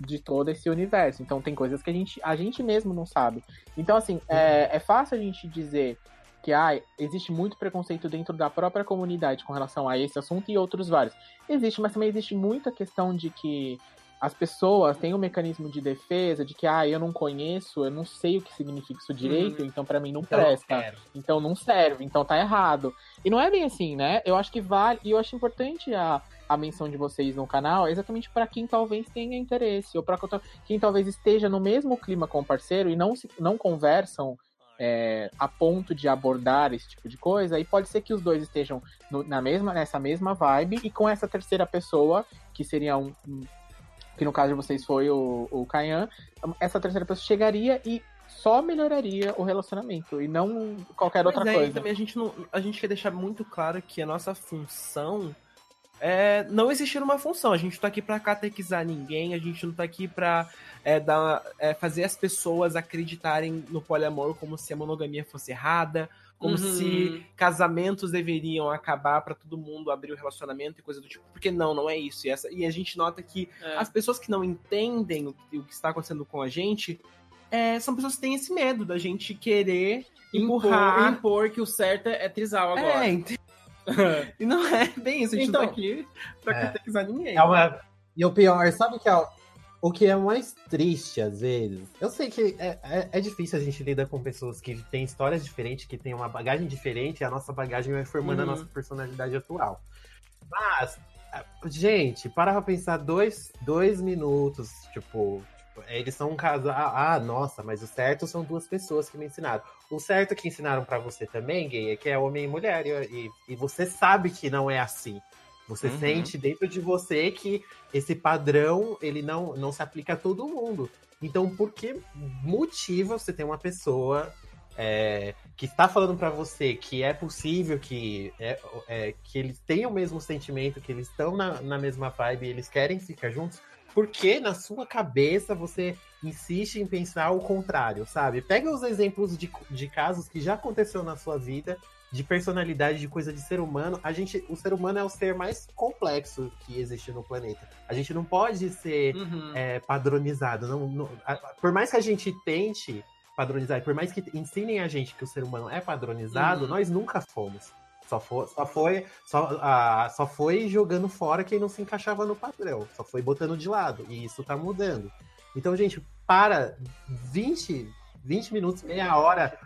de todo esse universo. Então tem coisas que a gente, a gente mesmo não sabe. Então, assim, é, é fácil a gente dizer que ah, existe muito preconceito dentro da própria comunidade com relação a esse assunto e outros vários. Existe, mas também existe muita questão de que as pessoas têm um mecanismo de defesa de que, ah, eu não conheço, eu não sei o que significa isso direito, uhum. então para mim não então presta. Não então não serve, então tá errado. E não é bem assim, né? Eu acho que vale, e eu acho importante a, a menção de vocês no canal exatamente para quem talvez tenha interesse, ou para quem talvez esteja no mesmo clima com o parceiro e não, se, não conversam é, a ponto de abordar esse tipo de coisa, e pode ser que os dois estejam no, na mesma, nessa mesma vibe, e com essa terceira pessoa, que seria um, um que no caso de vocês foi o, o Kayan, essa terceira pessoa chegaria e só melhoraria o relacionamento e não qualquer Mas outra é, coisa. Também a gente não, a gente quer deixar muito claro que a nossa função é não existir uma função. A gente não tá aqui para catequizar ninguém, a gente não tá aqui para é, é, fazer as pessoas acreditarem no poliamor como se a monogamia fosse errada, como uhum. se casamentos deveriam acabar para todo mundo abrir o relacionamento e coisa do tipo. Porque não, não é isso. E, essa, e a gente nota que é. as pessoas que não entendem o que, o que está acontecendo com a gente é, são pessoas que têm esse medo da gente querer empurrar. Impor, impor que o certo é trisal agora. É, (laughs) e não é bem isso. A gente então, não tá aqui pra é. catequizar ninguém. É uma... E o pior, sabe que é o que é mais triste, às vezes, eu sei que é, é, é, difícil a gente lidar com pessoas que têm histórias diferentes, que têm uma bagagem diferente, e a nossa bagagem vai formando uhum. a nossa personalidade atual. Mas, gente, para pra pensar dois, dois minutos, tipo eles são um casal. Ah, ah, nossa, mas o certo são duas pessoas que me ensinaram. O certo que ensinaram para você também, gay, é que é homem e mulher. E, e você sabe que não é assim. Você uhum. sente dentro de você que esse padrão ele não, não se aplica a todo mundo. Então, por que motivo você tem uma pessoa é, que está falando para você que é possível que, é, é, que eles tenham o mesmo sentimento, que eles estão na, na mesma vibe, eles querem ficar juntos, porque na sua cabeça você insiste em pensar o contrário, sabe? Pega os exemplos de, de casos que já aconteceu na sua vida, de personalidade, de coisa de ser humano. A gente, o ser humano é o ser mais complexo que existe no planeta. A gente não pode ser uhum. é, padronizado. Não, não, a, por mais que a gente tente padronizar, por mais que ensinem a gente que o ser humano é padronizado, uhum. nós nunca fomos. Só foi, só foi, só, ah, só foi jogando fora quem não se encaixava no padrão. Só foi botando de lado. E isso tá mudando. Então, gente, para 20, 20 minutos, meia hora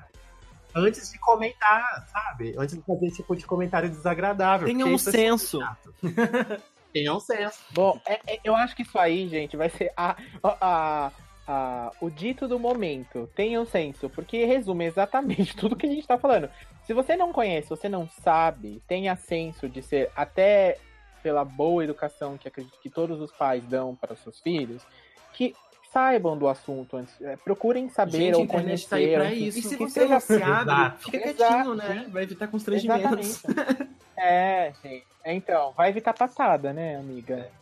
antes de comentar, sabe? Antes de fazer esse tipo de comentário desagradável. Tenha um é senso. (laughs) Tenha um senso. Bom, é, é, eu acho que isso aí, gente, vai ser a, a, a, o dito do momento. Tenha um senso, porque resume exatamente (laughs) tudo que a gente tá falando. Se você não conhece, você não sabe, tenha senso de ser até pela boa educação que acredito que todos os pais dão para os seus filhos, que saibam do assunto antes. É, procurem saber Gente, ou conhecer. Tá aí pra isso. E se você seja... sabe, fica quietinho, Exato, né? Vai evitar constrangimentos. é, gente. Então, vai evitar patada, né, amiga?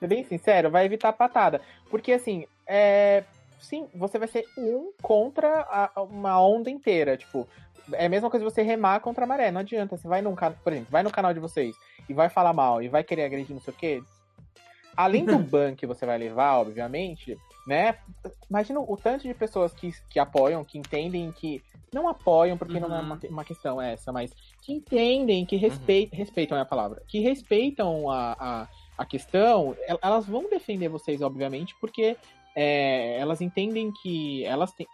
Ser bem sincero, vai evitar patada. Porque, assim, é... sim, você vai ser um contra a, uma onda inteira. Tipo, é a mesma coisa você remar contra a maré. Não adianta. Você vai num canal, por exemplo, vai no canal de vocês e vai falar mal e vai querer agredir não sei o quê. Além do (laughs) ban que você vai levar, obviamente, né? Imagina o tanto de pessoas que, que apoiam, que entendem que. Não apoiam, porque uhum. não é uma, uhum. uma questão essa, mas que entendem, que respeit, uhum. respeitam é a palavra, que respeitam a, a, a questão, elas vão defender vocês, obviamente, porque é, elas entendem que elas têm,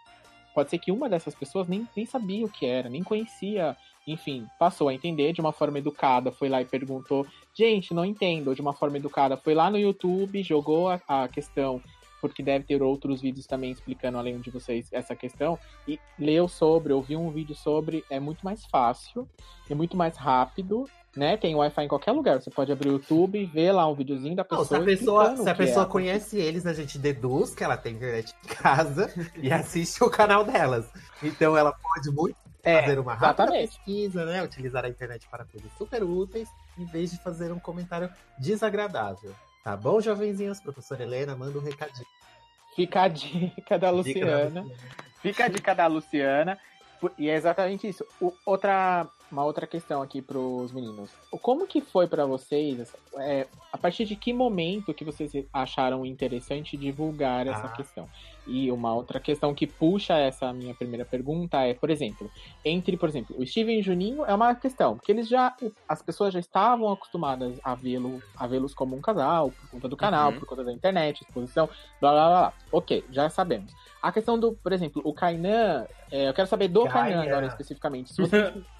pode ser que uma dessas pessoas nem, nem sabia o que era, nem conhecia, enfim, passou a entender de uma forma educada, foi lá e perguntou, gente, não entendo, de uma forma educada, foi lá no YouTube, jogou a, a questão, porque deve ter outros vídeos também explicando além de vocês essa questão, e leu sobre, ouviu um vídeo sobre, é muito mais fácil, é muito mais rápido, né? Tem Wi-Fi em qualquer lugar. Você pode abrir o YouTube e ver lá um videozinho da pessoa. Não, se a pessoa, se a pessoa é. conhece eles, a gente deduz que ela tem internet em casa (laughs) e assiste o canal delas. Então ela pode muito é, fazer uma rápida exatamente. pesquisa, né? Utilizar a internet para coisas super úteis, em vez de fazer um comentário desagradável. Tá bom, jovenzinhos? Professora Helena, manda um recadinho. Fica a dica da Luciana. Dica da Luciana. Fica a dica da Luciana. E é exatamente isso. O, outra uma outra questão aqui para os meninos. Como que foi para vocês? É, a partir de que momento que vocês acharam interessante divulgar essa ah. questão? E uma outra questão que puxa essa minha primeira pergunta é, por exemplo, entre, por exemplo, o Steven e o Juninho é uma questão, porque eles já, as pessoas já estavam acostumadas a vê-lo, a vê-los como um casal, por conta do canal, uhum. por conta da internet, exposição, blá blá blá. Ok, já sabemos. A questão do, por exemplo, o Kainan, é, eu quero saber do Kainan agora especificamente. Se você, (laughs)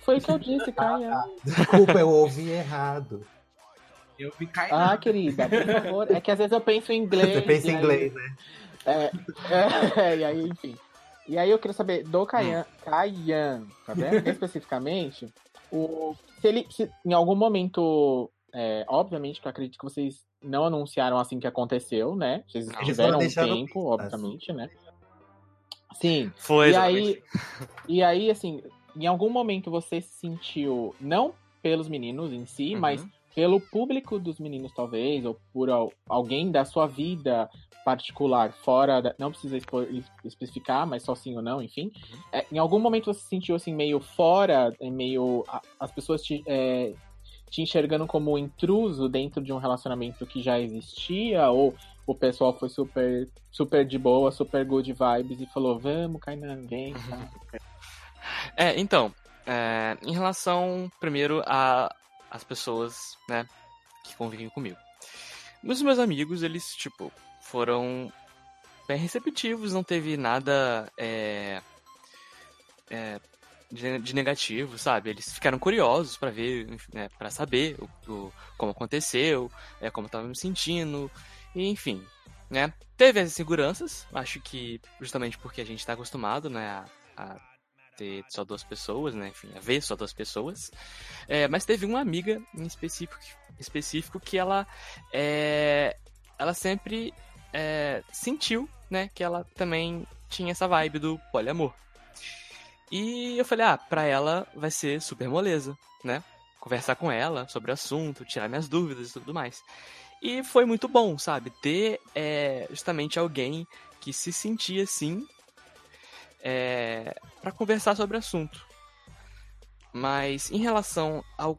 Foi o que eu disse, Caia. Desculpa, eu ouvi errado. Eu vi Caia. Ah, querida, por favor. É que às vezes eu penso em inglês. Você pensa em inglês, né? É, é, (laughs) e aí, enfim. E aí eu queria saber do Caian, Caian tá vendo? (laughs) Especificamente, o, se ele se, em algum momento, é, obviamente que eu acredito que vocês não anunciaram assim que aconteceu, né? Vocês tiveram um tempo, obviamente, né? Sim. Foi. E aí, e aí, assim, em algum momento você se sentiu, não pelos meninos em si, uhum. mas pelo público dos meninos, talvez, ou por alguém da sua vida particular, fora da, Não precisa especificar, mas só sim ou não, enfim. Uhum. É, em algum momento você se sentiu assim, meio fora, é, meio. as pessoas te, é, te enxergando como intruso dentro de um relacionamento que já existia, ou o pessoal foi super, super de boa, super good vibes e falou: vamos, Kainan, vem. (laughs) Tá? É, então, é, em relação, primeiro, a as pessoas, né, que convivem comigo. Os meus amigos, eles, tipo, foram bem receptivos, não teve nada é, é, de, de, negativo, sabe? Eles ficaram curiosos para ver, né, para saber o, o, como aconteceu, é, como eu tava me sentindo, e, enfim, né? Teve as inseguranças, acho que justamente porque a gente tá acostumado, né, a, a ter só duas pessoas, né? Enfim, ver só duas pessoas. É, mas teve uma amiga em específico, específico que ela, é, ela sempre é, sentiu, né? Que ela também tinha essa vibe do poliamor. E eu falei, ah, pra ela vai ser super moleza, né? Conversar com ela sobre o assunto, tirar minhas dúvidas e tudo mais. E foi muito bom, sabe? Ter é, justamente alguém que se sentia assim é, para conversar sobre o assunto. Mas em relação ao,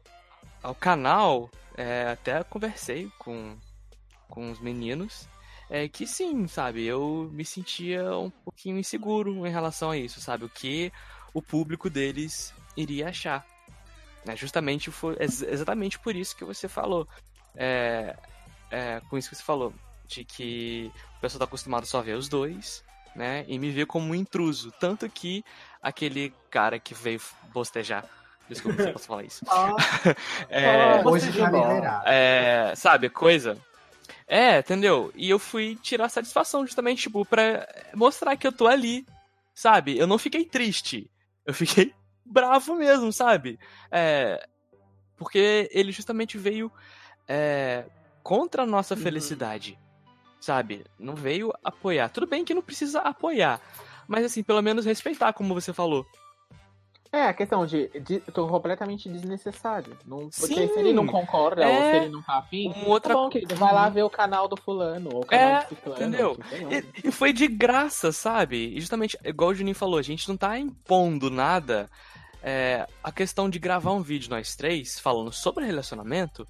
ao canal, é, até conversei com, com os meninos é que sim, sabe? Eu me sentia um pouquinho inseguro em relação a isso, sabe? O que o público deles iria achar. É justamente foi exatamente por isso que você falou. É, é, com isso que você falou, de que o pessoal tá acostumado só a ver os dois, né? E me ver como um intruso. Tanto que aquele cara que veio bostejar. Desculpa se eu posso falar isso. Ah, (laughs) é, hoje já é, Sabe, coisa é, entendeu? E eu fui tirar satisfação justamente, tipo, pra mostrar que eu tô ali, sabe? Eu não fiquei triste. Eu fiquei (laughs) bravo mesmo, sabe? É, porque ele justamente veio é, contra a nossa uhum. Sabe? Não veio apoiar. Tudo bem que não precisa apoiar, mas assim, pelo menos respeitar, como você falou. É, a questão de, de tô completamente desnecessário. Não, porque Sim, se ele não concorda é... ou se ele não tá afim, um outra... tá bom, querido, vai lá ver o canal do fulano, ou o canal é, do ciclano. Entendeu? E, e, foi de graça, sabe? E justamente, igual o Juninho falou, a gente não tá impondo nada. É, a questão de gravar um vídeo nós três, falando sobre relacionamento, é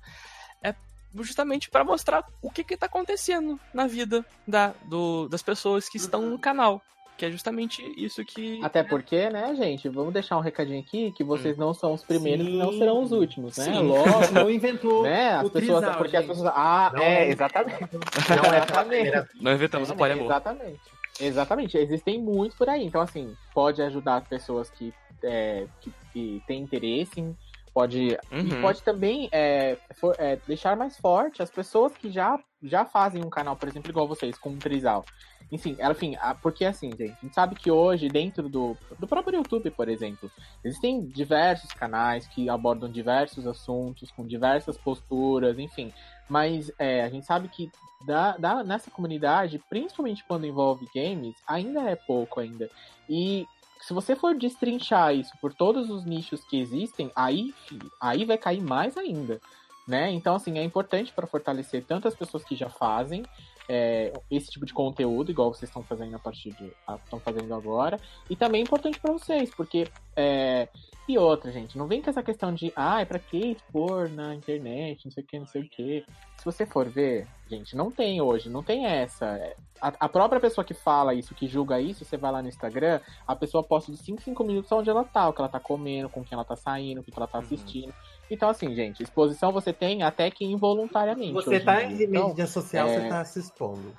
justamente para mostrar o que que tá acontecendo na vida da, do, das pessoas que estão no canal. Que é justamente isso que. Até porque, né, gente? Vamos deixar um recadinho aqui que vocês hum. não são os primeiros Sim. e não serão os últimos, né? Sim. Logo, (laughs) não inventou. Né? As pessoas. Trisal, porque gente. as pessoas. Ah, não, é, exatamente. Não é (laughs) exatamente. Não inventamos o poliamor. Exatamente. Exatamente. Existem muitos por aí. Então, assim, pode ajudar as pessoas que, é, que, que têm interesse em pode uhum. e pode também é, for, é, deixar mais forte as pessoas que já já fazem um canal, por exemplo, igual vocês, com um trisal. Enfim, enfim, porque assim, gente, a gente sabe que hoje, dentro do, do próprio YouTube, por exemplo, existem diversos canais que abordam diversos assuntos, com diversas posturas, enfim. Mas é, a gente sabe que da, da, nessa comunidade, principalmente quando envolve games, ainda é pouco ainda. E se você for destrinchar isso por todos os nichos que existem, aí, filho, aí vai cair mais ainda. Né? Então, assim, é importante para fortalecer tanto as pessoas que já fazem, é, esse tipo de conteúdo, igual vocês estão fazendo a partir de. estão fazendo agora. E também é importante para vocês, porque. É, e outra, gente, não vem com essa questão de, ah, é pra que expor na internet, não sei o que, não sei o que. Se você for ver, gente, não tem hoje, não tem essa. A, a, própria pessoa que fala isso, que julga isso, você vai lá no Instagram, a pessoa posta de 5 5 minutos onde ela tá, o que ela tá comendo, com quem ela tá saindo, o que ela tá uhum. assistindo. Uhum. Então, assim, gente, exposição você tem até que involuntariamente. Você tá em então, mídia social, é... você tá se expondo.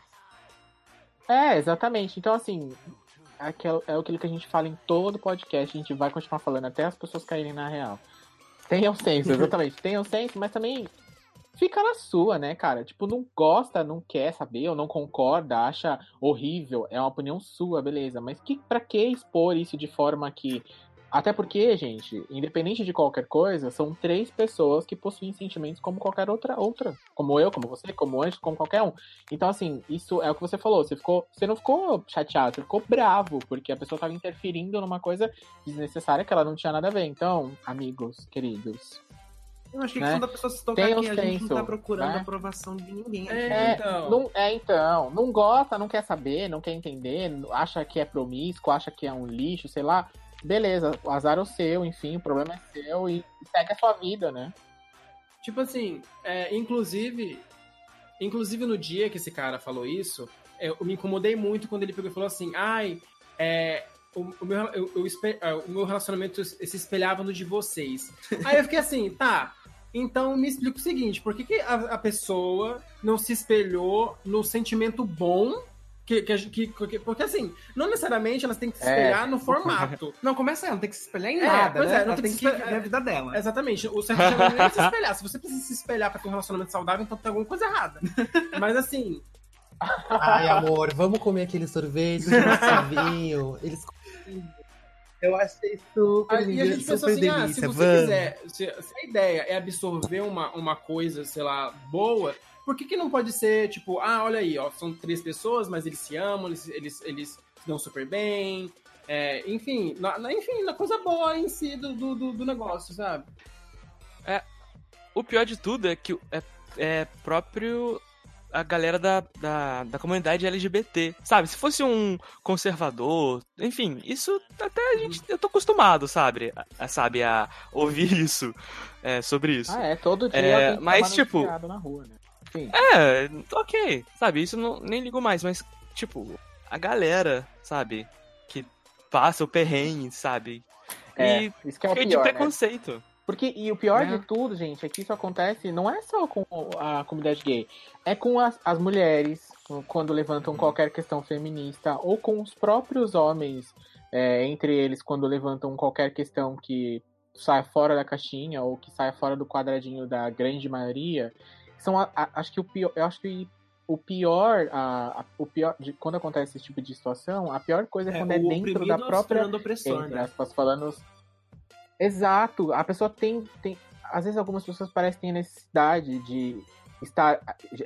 É, exatamente. Então, assim, é aquilo que a gente fala em todo podcast, a gente vai continuar falando até as pessoas caírem na real. Tenham senso, (laughs) exatamente. Tenham senso, mas também fica na sua, né, cara? Tipo, não gosta, não quer saber, ou não concorda, acha horrível, é uma opinião sua, beleza. Mas que, pra que expor isso de forma que até porque, gente, independente de qualquer coisa, são três pessoas que possuem sentimentos como qualquer outra, outra. Como eu, como você, como o Anjo, como qualquer um. Então, assim, isso é o que você falou. Você, ficou, você não ficou chateado, você ficou bravo, porque a pessoa estava interferindo numa coisa desnecessária que ela não tinha nada a ver. Então, amigos, queridos, eu acho que né? quando a pessoa se tocar Tem aqui, a gente não tá procurando né? aprovação de ninguém. É, é, então. Não, é, então. Não gosta, não quer saber, não quer entender, acha que é promíscuo, acha que é um lixo, sei lá beleza, o azar é o seu, enfim, o problema é seu e segue a sua vida, né? Tipo assim, é, inclusive, inclusive no dia que esse cara falou isso, é, eu me incomodei muito quando ele pegou e falou assim, ai, é, o, o, meu, eu, eu, é, o meu relacionamento se espelhava no de vocês. (laughs) Aí eu fiquei assim, tá, então me explica o seguinte, por que, que a, a pessoa não se espelhou no sentimento bom que, que, que, porque assim, não necessariamente elas têm que se é. espelhar é. no (laughs) formato. Não, começa ela, não tem que se espelhar em é, nada. Pois né? é, não tem, tem, que, se espelhar na vida dela. Exatamente. O (laughs) certo é nem se espelhar. Se você precisa se espelhar pra ter um relacionamento saudável, então tem alguma coisa errada. (laughs) Mas assim. Ai, amor, vamos comer aquele sorvete vinho. Eles. Eu achei super. Aí, a gente pensou assim: ah, se você vamos. quiser, se, se a ideia é absorver uma, uma coisa, sei lá, boa por que, que não pode ser, tipo, ah, olha aí, ó, são três pessoas, mas eles se amam, eles, eles, eles se dão super bem, É, enfim, na, na, enfim, na coisa boa em si do, do, do negócio, sabe? É, o pior de tudo é que é, é próprio a galera da, da, da, comunidade LGBT, sabe? Se fosse um conservador, enfim, isso até a gente, eu tô acostumado, sabe? A, sabe, a ouvir (laughs) isso, é, sobre isso. Ah, é, todo dia é, mas, tipo, na rua, né? É, ok, sabe, isso não, nem ligo mais, mas, tipo, a galera, sabe, que passa o perrengue, sabe? É, e isso que é o pior, de né? preconceito. Né? Porque, e o pior é. de tudo, gente, é que isso acontece não é só com a comunidade gay, é com as, as mulheres, quando levantam qualquer questão feminista, ou com os próprios homens, é, entre eles, quando levantam qualquer questão que sai fora da caixinha, ou que sai fora do quadradinho da grande maioria. São, a, a, acho que o pior, eu acho que o pior, a, o pior de quando acontece esse tipo de situação, a pior coisa é, é quando é dentro da própria, opressor, entre né? aspas, falando Exato. A pessoa tem, tem. Às vezes algumas pessoas parecem ter necessidade de estar.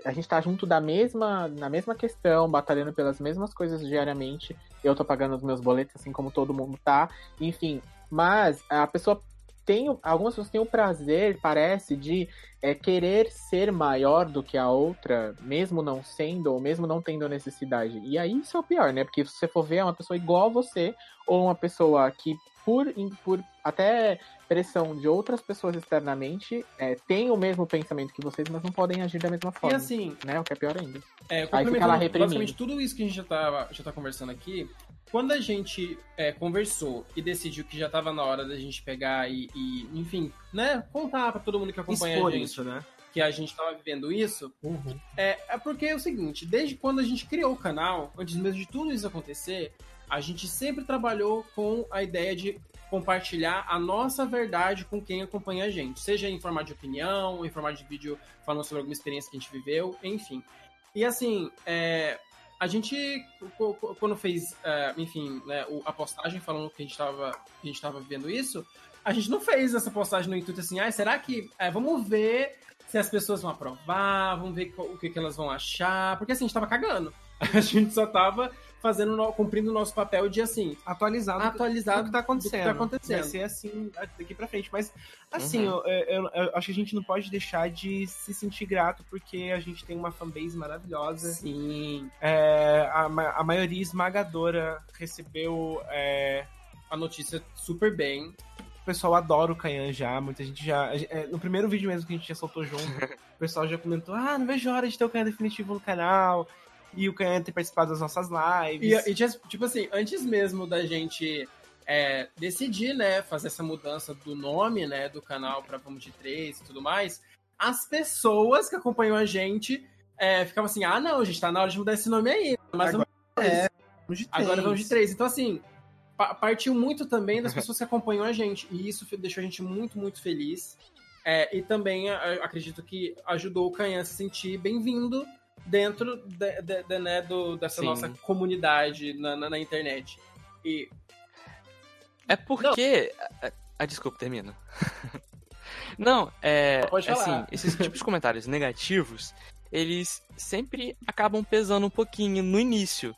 A gente tá junto da mesma, na mesma questão, batalhando pelas mesmas coisas diariamente. Eu tô pagando os meus boletos, assim como todo mundo tá. Enfim. Mas a pessoa tem. Algumas pessoas têm o prazer, parece, de é, querer ser maior do que a outra, mesmo não sendo, ou mesmo não tendo necessidade. E aí isso é o pior, né? Porque se você for ver, é uma pessoa igual a você, ou uma pessoa que por, por até pressão de outras pessoas externamente, é, tem o mesmo pensamento que vocês, mas não podem agir da mesma forma. E assim, né? O que é pior ainda. É, Aí fica lá reprimindo. Basicamente, tudo isso que a gente já tá, já tá conversando aqui, quando a gente é, conversou e decidiu que já tava na hora da gente pegar e, e enfim, né, contar para todo mundo que acompanha Expor a gente, isso, né? Que a gente tava vivendo isso, uhum. é, é porque é o seguinte, desde quando a gente criou o canal, antes mesmo de tudo isso acontecer, a gente sempre trabalhou com a ideia de compartilhar a nossa verdade com quem acompanha a gente, seja em formato de opinião, em formato de vídeo falando sobre alguma experiência que a gente viveu, enfim. E assim, é, a gente, quando fez, é, enfim, né, a postagem falando que a gente estava vivendo isso, a gente não fez essa postagem no intuito assim, ah, será que. É, vamos ver se as pessoas vão aprovar, vamos ver o que, que elas vão achar, porque assim, a gente tava cagando. (laughs) A gente só tava fazendo, cumprindo o nosso papel de assim. Atualizado. Atualizado do que tá acontecendo. Que tá acontecendo. Vai ser assim daqui pra frente. Mas, assim, uhum. eu, eu, eu, acho que a gente não pode deixar de se sentir grato porque a gente tem uma fanbase maravilhosa. Sim. É, a, a maioria esmagadora recebeu é, a notícia super bem. O pessoal adora o Caian já, muita gente já. É, no primeiro vídeo mesmo que a gente já soltou junto, (laughs) o pessoal já comentou: ah, não vejo hora de ter o Caian definitivo no canal e o Canhão ter participado das nossas lives. E, e, tipo assim, antes mesmo da gente é, decidir, né, fazer essa mudança do nome, né, do canal para Vamos de Três e tudo mais, as pessoas que acompanham a gente é, ficavam assim, ah, não, a gente tá na hora de mudar esse nome aí. Mas agora, é, vamos de agora vamos de três. Então, assim, partiu muito também das (laughs) pessoas que acompanham a gente. E isso deixou a gente muito, muito feliz. É, e também acredito que ajudou o Canhã a se sentir bem-vindo dentro de, de, de, né, do, dessa Sim. nossa comunidade na, na, na, internet. E. É porque. Ah, ah, desculpa, termina. (laughs) Não, é. Pode falar. Assim, esses tipos de comentários negativos, eles sempre acabam pesando um pouquinho no início.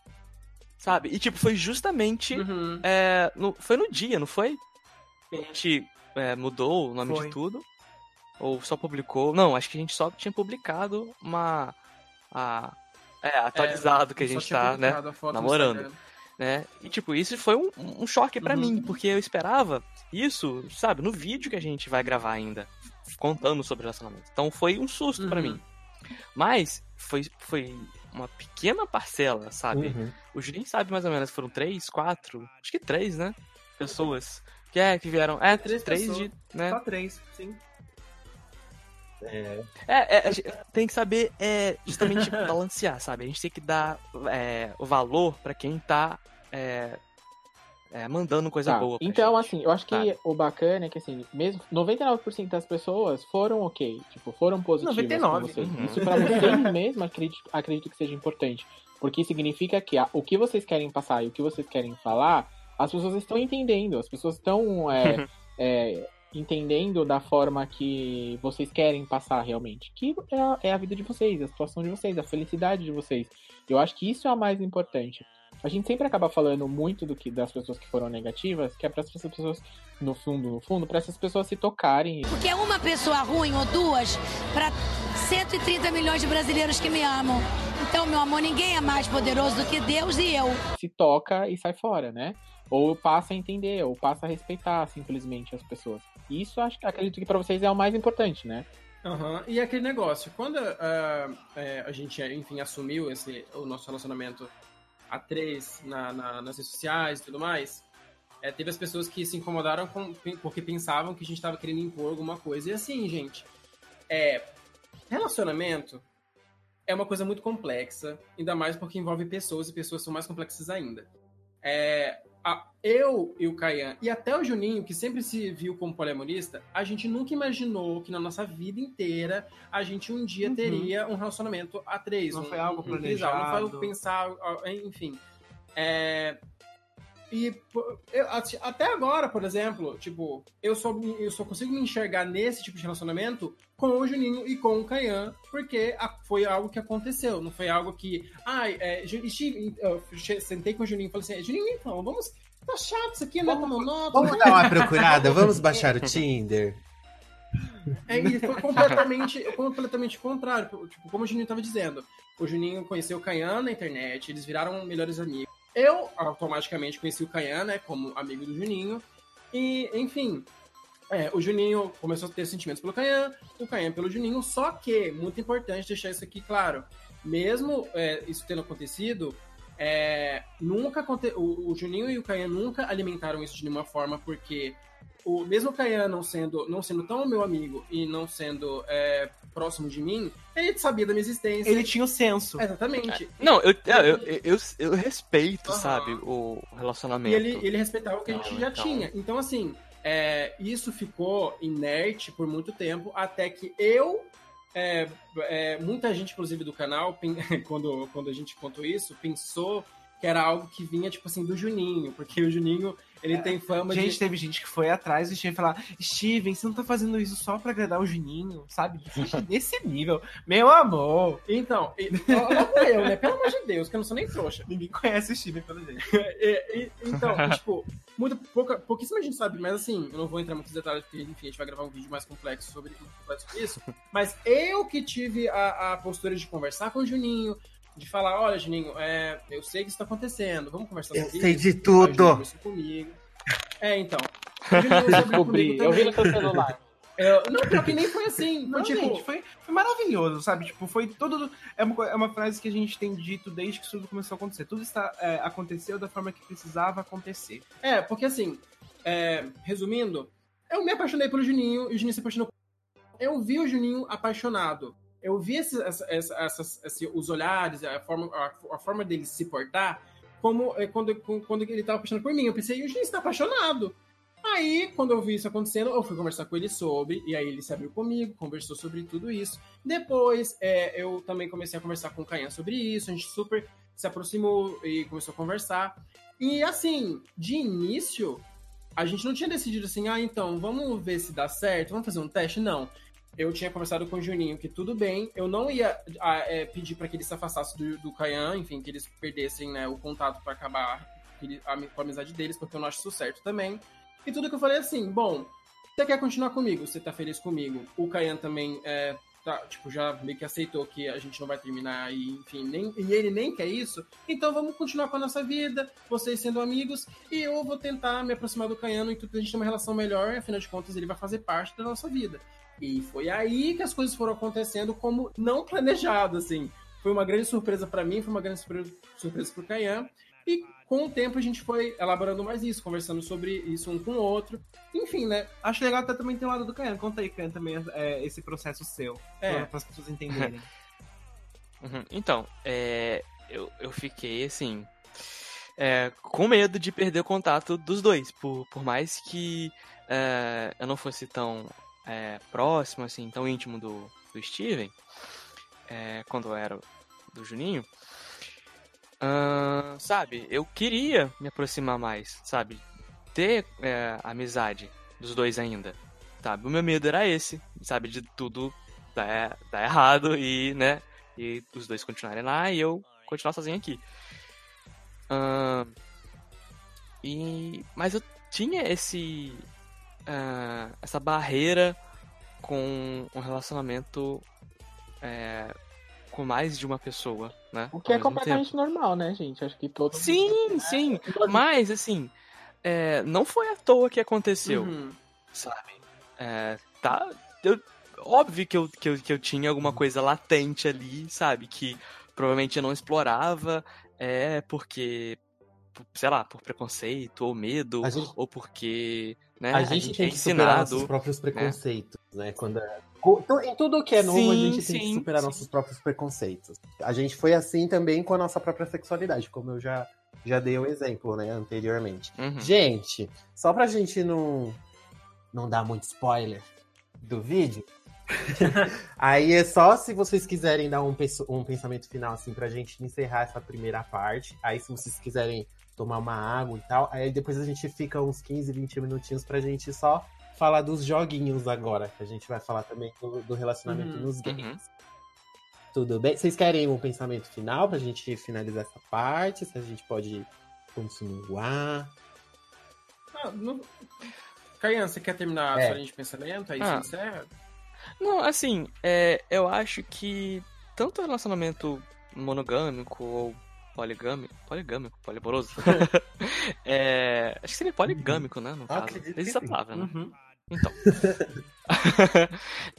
Sabe? E, tipo, foi justamente. Uhum. É, no, foi no dia, não foi? Que a gente é, mudou o nome foi. de tudo. Ou só publicou. Não, acho que a gente só tinha publicado uma a, é, atualizado é, que a gente tá, né, namorando. Né? E, tipo, isso foi um, um choque para uhum. mim, porque eu esperava isso, sabe, no vídeo que a gente vai gravar ainda, contando sobre o relacionamento. Então foi um susto uhum. para mim. Mas foi, foi uma pequena parcela, sabe? Uhum. O Julinho sabe mais ou menos, foram três, quatro, acho que três, né? Pessoas que, é, que vieram. É, três, três de. Né? Só três, sim. É, é, é tem que saber é, justamente (laughs) balancear, sabe? A gente tem que dar é, o valor para quem tá é, é, mandando coisa tá. boa. Então, gente, assim, eu acho que tá. o bacana é que, assim, mesmo 99% das pessoas foram ok, tipo, foram positivas 99. vocês. Uhum. Isso pra vocês (laughs) mesmo acredito, acredito que seja importante. Porque significa que o que vocês querem passar e o que vocês querem falar, as pessoas estão entendendo, as pessoas estão é, (laughs) entendendo da forma que vocês querem passar realmente. Que é a, é a, vida de vocês, a situação de vocês, a felicidade de vocês. Eu acho que isso é a mais importante. a gente sempre acaba falando muito do que das pessoas que foram negativas, que é para essas pessoas, no fundo, no fundo, para essas pessoas se tocarem. Porque é uma pessoa ruim ou duas para 130 milhões de brasileiros que me amam. Então, meu amor, ninguém é mais poderoso do que Deus e eu. Se toca e sai fora, né? Ou passa a entender, ou passa a respeitar simplesmente as pessoas. Isso acho, acredito que para vocês é o mais importante, né? Uhum. E aquele negócio, quando uh, é, a gente, enfim, assumiu esse, o nosso relacionamento a três na, na, nas redes sociais e tudo mais, é, teve as pessoas que se incomodaram com, porque pensavam que a gente estava querendo impor alguma coisa. E assim, gente, é, relacionamento é uma coisa muito complexa, ainda mais porque envolve pessoas e pessoas são mais complexas ainda. É, eu e o Caian, e até o Juninho, que sempre se viu como poliamorista, a gente nunca imaginou que na nossa vida inteira a gente um dia uhum. teria um relacionamento a três. Não um, foi algo planejado. Não foi algo pensar, enfim. É, e eu, até agora, por exemplo, tipo, eu só, eu só consigo me enxergar nesse tipo de relacionamento com o Juninho e com o Caian, porque foi algo que aconteceu, não foi algo que. Ai, é, eu sentei com o Juninho e falei assim: Juninho, então, vamos. Tá chato isso aqui, né? Tá monótono. Vamos dar uma procurada, vamos baixar o Tinder. É, e foi completamente, completamente contrário. Tipo, como o Juninho estava dizendo, o Juninho conheceu o Caian na internet, eles viraram melhores amigos. Eu automaticamente conheci o Caian, né, como amigo do Juninho. E, enfim, é, o Juninho começou a ter sentimentos pelo Caian, o Caian pelo Juninho, só que, muito importante deixar isso aqui claro, mesmo é, isso tendo acontecido, é, nunca o, o, Juninho e o Caian nunca alimentaram isso de nenhuma forma, porque o mesmo o Caian não sendo, não sendo tão meu amigo e não sendo é, próximo de mim, ele sabia da minha existência. Ele tinha o senso. Exatamente. É. Não, eu, eu, eu, eu, eu respeito, uhum. sabe, o relacionamento. E ele, ele respeitava o que não, a gente já então... tinha. Então, assim, é, isso ficou inerte por muito tempo, até que eu. É, é, muita gente, inclusive do canal, (laughs) quando, quando a gente contou isso, pensou que era algo que vinha, tipo assim, do Juninho, porque o Juninho ele é, tem fama gente, de... teve gente que foi atrás e tinha que falar, Steven, você não tá fazendo isso só pra agradar o Juninho, sabe? (laughs) Nesse nível. Meu amor! Então, logo eu, né? Pelo amor de Deus, que eu não sou nem trouxa. Ninguém conhece o Steven, pelo jeito. (laughs) então, tipo, muito, pouca, pouquíssima gente sabe, mas assim, eu não vou entrar muitos detalhes, porque, enfim, a gente vai gravar um vídeo mais complexo sobre, complexo isso. Mas eu que tive a, a postura de conversar com o Juninho, de falar, olha, Juninho, é, eu sei que isso tá acontecendo, vamos conversar eu sobre isso. Eu sei de tudo. comigo. É, então. Descobri, eu vi no seu celular. É, não, pior que nem foi assim. Não, tipo... gente, foi, foi maravilhoso, sabe? Tipo, foi tudo. É uma, é uma frase que a gente tem dito desde que tudo começou a acontecer. Tudo está, é, aconteceu da forma que precisava acontecer. É, porque assim, é, resumindo, eu me apaixonei pelo Juninho e o Juninho se apaixonou. Eu vi o Juninho apaixonado eu vi esses, essas, essas, esses, os olhares, a forma, a, a, forma dele se portar, como é, quando, quando ele estava apaixonado por mim. Eu pensei, o gente está apaixonado. Aí, quando eu vi isso acontecendo, eu fui conversar com ele sobre, e aí ele se abriu comigo, conversou sobre tudo isso. Depois, é, eu também comecei a conversar com o Caian sobre isso, a gente super se aproximou e começou a conversar. E assim, de início, a gente não tinha decidido assim, ah, então, vamos ver se dá certo, vamos fazer um teste? Não eu tinha conversado com o Juninho que tudo bem, eu não ia a, é, pedir para que ele se afastasse do, do Caian, enfim, que eles perdessem né, o contato para acabar a, com a amizade deles, porque eu não acho isso certo também. E tudo que eu falei assim, bom, você quer continuar comigo, você tá feliz comigo. O Caian também é, tá, tipo, já meio que aceitou que a gente não vai terminar e, enfim, nem, e ele nem quer isso. Então vamos continuar com a nossa vida, vocês sendo amigos, e eu vou tentar me aproximar do Caiano e tudo a gente ter uma relação melhor, afinal de contas ele vai fazer parte da nossa vida. E foi aí que as coisas foram acontecendo como não planejado, assim. Foi uma grande surpresa para mim, foi uma grande surpresa, surpresa pro Caian. E com o tempo a gente foi elaborando mais isso, conversando sobre isso um com o outro. Enfim, né? Acho legal até também ter o lado do Caian. Conta aí, Caian, também é, esse processo seu. É. Para as pessoas entenderem. (laughs) uhum. Então, é, eu, eu fiquei assim. É, com medo de perder o contato dos dois. Por, por mais que é, eu não fosse tão é, próximo, assim, tão íntimo do, do Steven, é, quando eu era do Juninho, uh, sabe, eu queria me aproximar mais, sabe, ter é, amizade dos dois ainda, sabe, o meu medo era esse, sabe, de tudo dar, dar errado e, né, e os dois continuarem lá e eu continuar sozinho aqui. Uh, e, mas eu tinha esse uh, essa barreira com um relacionamento é, com mais de uma pessoa, né? O que é completamente tempo. normal, né, gente? Acho que todo Sim, mundo... sim. Mas, assim, é, não foi à toa que aconteceu, uhum. sabe? É, tá. Eu, óbvio que eu, que, eu, que eu tinha alguma coisa latente ali, sabe? Que provavelmente eu não explorava, é porque sei lá, por preconceito ou medo, gente, ou porque né, a, gente a gente tem é que ensinado, superar nossos próprios né? preconceitos, né? né? Quando é... Em tudo que é novo, sim, a gente sim, tem que superar sim. nossos próprios preconceitos. A gente foi assim também com a nossa própria sexualidade, como eu já, já dei o exemplo, né, anteriormente. Uhum. Gente, só pra gente não, não dar muito spoiler do vídeo, (laughs) Aí é só se vocês quiserem dar um, um pensamento final, assim, pra gente encerrar essa primeira parte. Aí, se vocês quiserem tomar uma água e tal. Aí depois a gente fica uns 15, 20 minutinhos pra gente só falar dos joguinhos agora, que a gente vai falar também do, do relacionamento uhum, nos games. Uhum. Tudo bem? Vocês querem um pensamento final pra gente finalizar essa parte? Se a gente pode continuar? Ah, não... Caian, você quer terminar é. a sua linha de pensamento? Aí ah. você encerra? Não, assim, é, eu acho que tanto o relacionamento monogâmico ou poligâmico. Poligâmico, polimoroso. (laughs) é, acho que seria poligâmico, né? No ah, caso. Existe essa palavra, né? Uhum. Então. (laughs)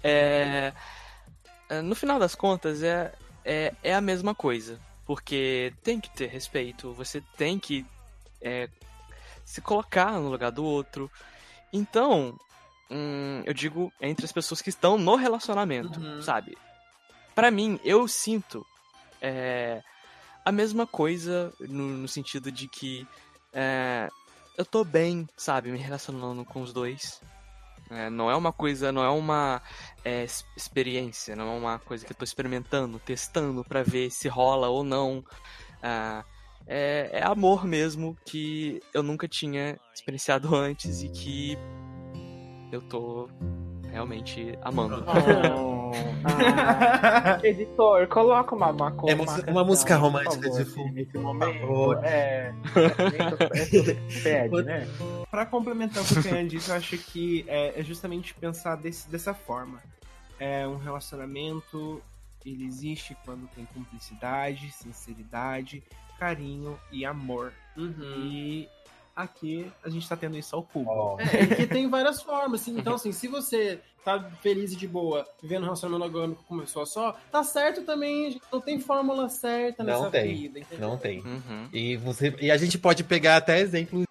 é, é, no final das contas, é, é, é a mesma coisa. Porque tem que ter respeito, você tem que é, se colocar no lugar do outro. Então, hum, eu digo entre as pessoas que estão no relacionamento, uhum. sabe? Para mim, eu sinto é, a mesma coisa no, no sentido de que é, eu tô bem, sabe, me relacionando com os dois. É, não é uma coisa, não é uma é, experiência, não é uma coisa que eu tô experimentando, testando para ver se rola ou não. É, é, é amor mesmo que eu nunca tinha experienciado antes e que eu tô realmente amando. Oh, ah, editor, coloca uma, uma, é uma, uma, uma música romântica de fundo. Nesse momento, é, é, pede, né? Pra complementar o que o Ken disse, eu acho que é, é justamente pensar desse, dessa forma. É um relacionamento, ele existe quando tem cumplicidade, sinceridade, carinho e amor. Uhum. E aqui a gente tá tendo isso ao cubo. Oh. É, que tem várias formas, assim. Então, assim, se você tá feliz e de boa, vivendo um relacionamento monogâmico com uma pessoa só, tá certo também, não tem fórmula certa nessa não tem, vida, entendeu? Não tem. Uhum. E, você, e a gente pode pegar até exemplos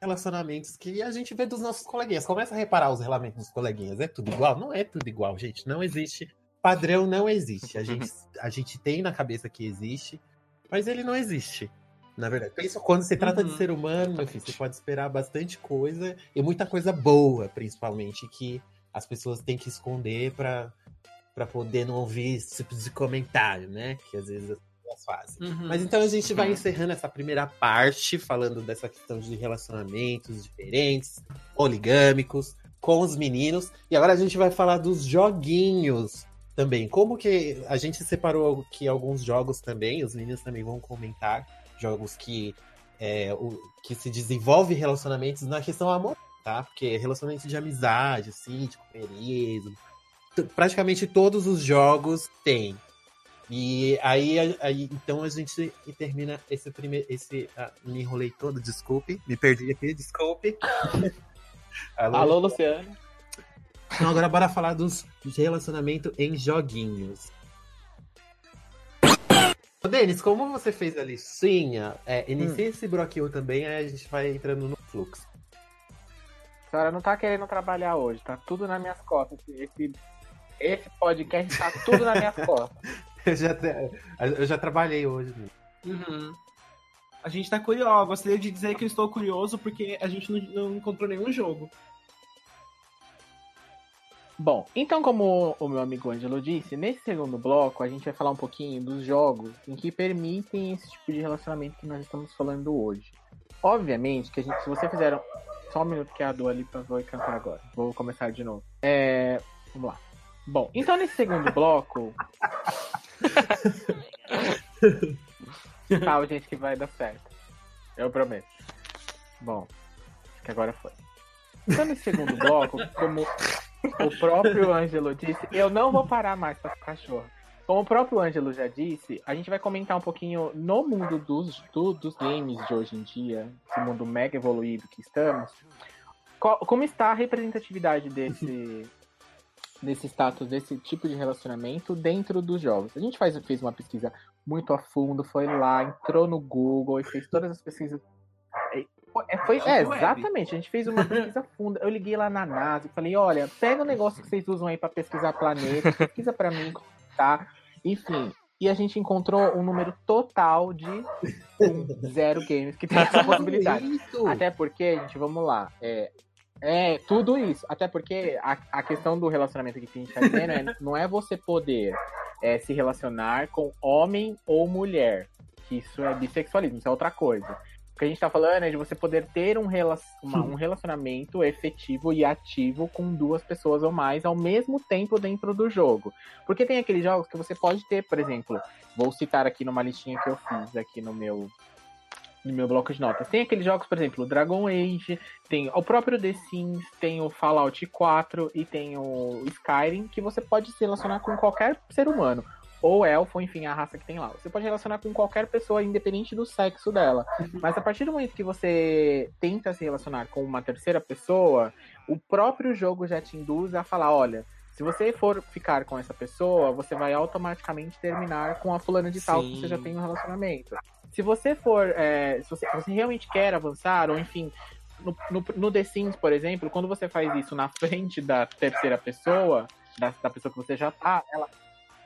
relacionamentos que a gente vê dos nossos coleguinhas. Começa a reparar os relacionamentos dos coleguinhas. É tudo igual? Não é tudo igual, gente. Não existe. Padrão não existe. A gente, a gente tem na cabeça que existe, mas ele não existe. Na verdade, pensa quando se trata uhum. de ser humano, meu filho, você pode esperar bastante coisa e muita coisa boa, principalmente, que as pessoas têm que esconder para para poder não ouvir esse tipo de comentário, né? Que às vezes as pessoas fazem. Uhum. Mas então a gente vai encerrando essa primeira parte, falando dessa questão de relacionamentos diferentes, poligâmicos, com os meninos. E agora a gente vai falar dos joguinhos também. Como que a gente separou aqui alguns jogos também, os meninos também vão comentar jogos que, é, o, que se desenvolve relacionamentos na questão amor, tá? Porque relacionamento de amizade, assim, de companheirismo. Praticamente todos os jogos têm. E aí, aí então a gente termina esse primeiro. Esse, ah, me enrolei todo, desculpe. Me perdi aqui, desculpe. (laughs) Alô, Alô Luciano. Então agora bora falar dos relacionamentos em joguinhos. Denis, como você fez a listinha, é, inicia hum. esse broquinho também, aí a gente vai entrando no fluxo. A senhora não tá querendo trabalhar hoje, tá tudo nas minhas costas. Esse, esse podcast tá tudo nas minhas (laughs) costas. eu, já, eu já trabalhei hoje. Uhum. A gente tá curioso. Gostaria de dizer que eu estou curioso porque a gente não, não encontrou nenhum jogo. Bom, então como o meu amigo Angelo disse, nesse segundo bloco a gente vai falar um pouquinho dos jogos em que permitem esse tipo de relacionamento que nós estamos falando hoje. Obviamente que a gente, se você fizer só um minuto que a Dua Lipa vai cantar agora. Vou começar de novo. É, vamos lá. Bom, então nesse segundo bloco (laughs) Calma, gente, que vai dar certo. Eu prometo. Bom, acho que agora foi. Então, nesse segundo bloco, como o próprio Ângelo disse, eu não vou parar mais pra cachorro. Como o próprio Ângelo já disse, a gente vai comentar um pouquinho no mundo dos, do, dos games de hoje em dia, esse mundo mega evoluído que estamos, qual, como está a representatividade desse, (laughs) desse status, desse tipo de relacionamento dentro dos jogos. A gente faz, fez uma pesquisa muito a fundo, foi lá, entrou no Google e fez todas as pesquisas. É, foi, é, exatamente, a gente fez uma pesquisa (laughs) funda. Eu liguei lá na NASA e falei, olha, pega o negócio que vocês usam aí para pesquisar planeta, pesquisa para mim, tá? Enfim, e a gente encontrou um número total de um, zero games que tem essa possibilidade. Até porque, gente, vamos lá. É, é, tudo isso. Até porque a, a questão do relacionamento que a gente tá dizendo é, (laughs) não é você poder é, se relacionar com homem ou mulher. Que isso é bissexualismo, isso é outra coisa. O que a gente tá falando é de você poder ter um, uma, um relacionamento efetivo e ativo com duas pessoas ou mais ao mesmo tempo dentro do jogo. Porque tem aqueles jogos que você pode ter, por exemplo, vou citar aqui numa listinha que eu fiz aqui no meu no meu bloco de notas. Tem aqueles jogos, por exemplo, Dragon Age, tem o próprio The Sims, tem o Fallout 4 e tem o Skyrim, que você pode se relacionar com qualquer ser humano. Ou elfo, enfim, a raça que tem lá. Você pode relacionar com qualquer pessoa, independente do sexo dela. Uhum. Mas a partir do momento que você tenta se relacionar com uma terceira pessoa, o próprio jogo já te induz a falar: olha, se você for ficar com essa pessoa, você vai automaticamente terminar com a fulana de tal que você já tem um relacionamento. Se você for, é, se você, você, realmente quer avançar, ou enfim, no, no, no, The Sims, por exemplo, quando você faz isso na (laughs) frente da terceira pessoa, da, da pessoa que você já tá, ela,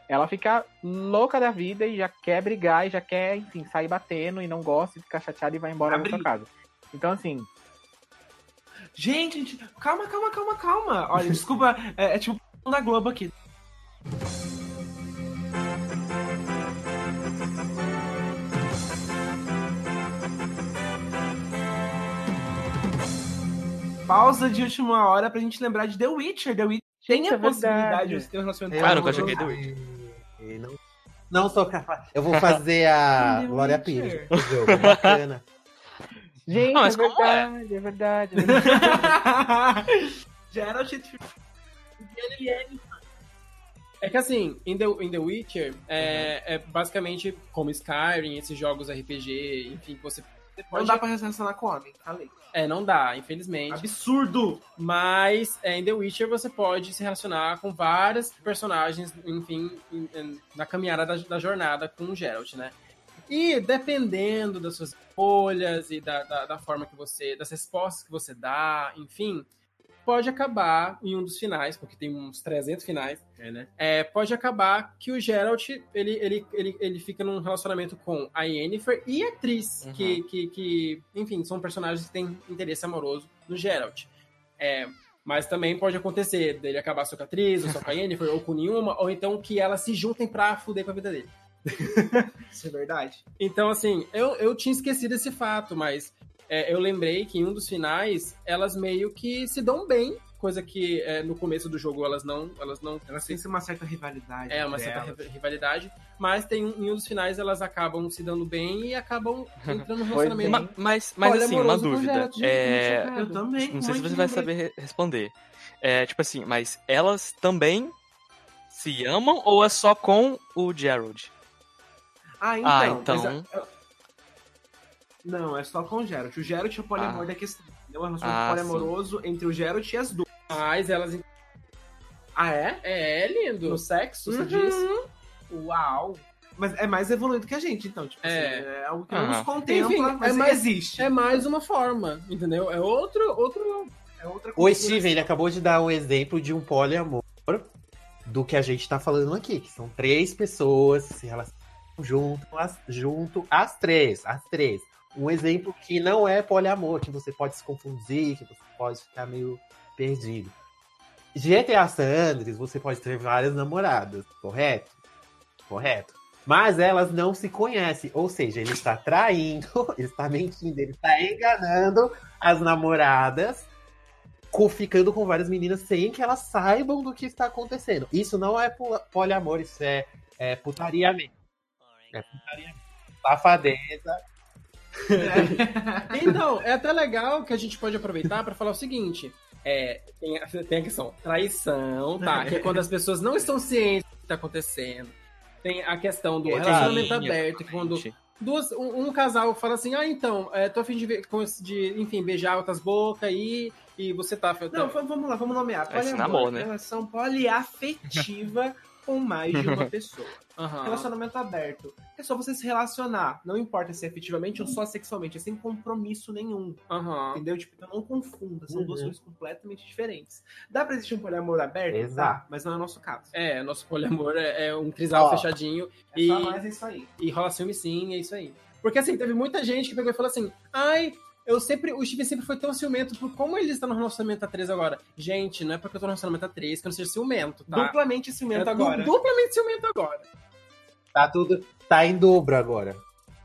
ela fica louca da vida e já quer brigar e já quer, enfim, sair batendo e não gosta e ficar chateada e vai embora da sua casa. Então, assim. Gente, gente, calma, calma, calma, calma. Olha, desculpa, é, é tipo da Globo aqui. Pausa de última hora pra gente lembrar de The Witcher. The Witcher tem a é possibilidade de você ter um relacionamento Ah, nunca joguei The Witcher. Não, sou capaz. Eu vou fazer a (laughs) Glória Pires do jogo. Bacana. (laughs) Gente, não, é, verdade, é verdade, é verdade. (laughs) Já era o jeito é que assim, em The, in The Witcher, é, uhum. é, basicamente como Skyrim, esses jogos RPG, enfim, você, você. Não dá pra relacionar com homem, falei. É, não dá, infelizmente. Absurdo! Mas é, em The Witcher você pode se relacionar com vários personagens, enfim, na caminhada da, da jornada com o Geralt, né? E dependendo das suas escolhas e da, da, da forma que você. das respostas que você dá, enfim, pode acabar em um dos finais, porque tem uns 300 finais, é, né? É, pode acabar que o Geralt, ele, ele, ele, ele fica num relacionamento com a Yennefer e a atriz, uhum. que, que, que, enfim, são personagens que têm interesse amoroso no Geralt. É, mas também pode acontecer dele acabar só com a atriz, ou só com a Yennefer, ou com nenhuma, ou então que elas se juntem pra fuder com a vida dele. (laughs) Isso é verdade. Então, assim, eu, eu tinha esquecido esse fato, mas é, eu lembrei que em um dos finais elas meio que se dão bem, coisa que é, no começo do jogo elas não, elas não. Elas têm uma certa rivalidade. É uma certa rivalidade, mas tem em um dos finais elas acabam se dando bem e acabam (laughs) entrando no relacionamento. mas, mas, mas assim, uma dúvida. é... Eu também. Não sei se você vai saber responder. É, tipo assim, mas elas também se amam ou é só com o Gerald? Ah, então. Ah, então... Não, é só com o Geralt. O Geralt é o poliamor ah. da questão. Entendeu? É um relacionamento ah, poliamoroso sim. entre o Geralt e as duas. Mas elas. Ah, é? É, é lindo. No sexo, você uhum. disse? Uau! Mas é mais evoluído que a gente, então. Tipo, é, assim, é algo que não nos contempla, Enfim, mas é mais, existe. É mais uma forma, entendeu? É outro. outro é outra o Steven, ele acabou de dar um exemplo de um poliamor do que a gente tá falando aqui, que são três pessoas se relacionam junto, as, junto as três, as três um exemplo que não é poliamor, que você pode se confundir, que você pode ficar meio perdido. GTA San você pode ter várias namoradas, correto? Correto. Mas elas não se conhecem, ou seja, ele está traindo, (laughs) ele está mentindo, ele está enganando as namoradas, ficando com várias meninas sem que elas saibam do que está acontecendo. Isso não é poliamor, isso é, é putaria mesmo. É putaria mesmo. Safadeza É. (laughs) Então, é até legal que a gente pode aproveitar para falar o seguinte: é, tem, a, tem a questão traição, tá? Que é quando as pessoas não estão cientes do que está acontecendo. Tem a questão do relacionamento aberto, que quando duas, um, um, casal fala assim, ah, então, é, tô a fim de, de, enfim, beijar outras bocas aí, e você tá... Não, vamos lá, vamos nomear. Poliamor, é namoro, né? Relação poliafetiva com mais de uma (laughs) pessoa. Uhum. Relacionamento aberto. É só você se relacionar. Não importa se é efetivamente ou só sexualmente. É sem compromisso nenhum. Uhum. Entendeu? Tipo, então não confunda. São uhum. duas coisas completamente diferentes. Dá pra existir um poliamor aberto? Exato. Dá, mas não é o nosso caso. É, nosso poliamor é, é um trisal fechadinho. É e, só é isso aí. E rola ciúme sim, é isso aí. Porque assim, teve muita gente que pegou e falou assim: ai, eu sempre, o Steven sempre foi tão ciumento por como ele está no relacionamento a 3 agora. Gente, não é porque eu tô no relacionamento a 3 que eu não seja ciumento, tá? Duplamente ciumento é agora. Duplamente ciumento agora. Tá tudo. Tá em dobro agora.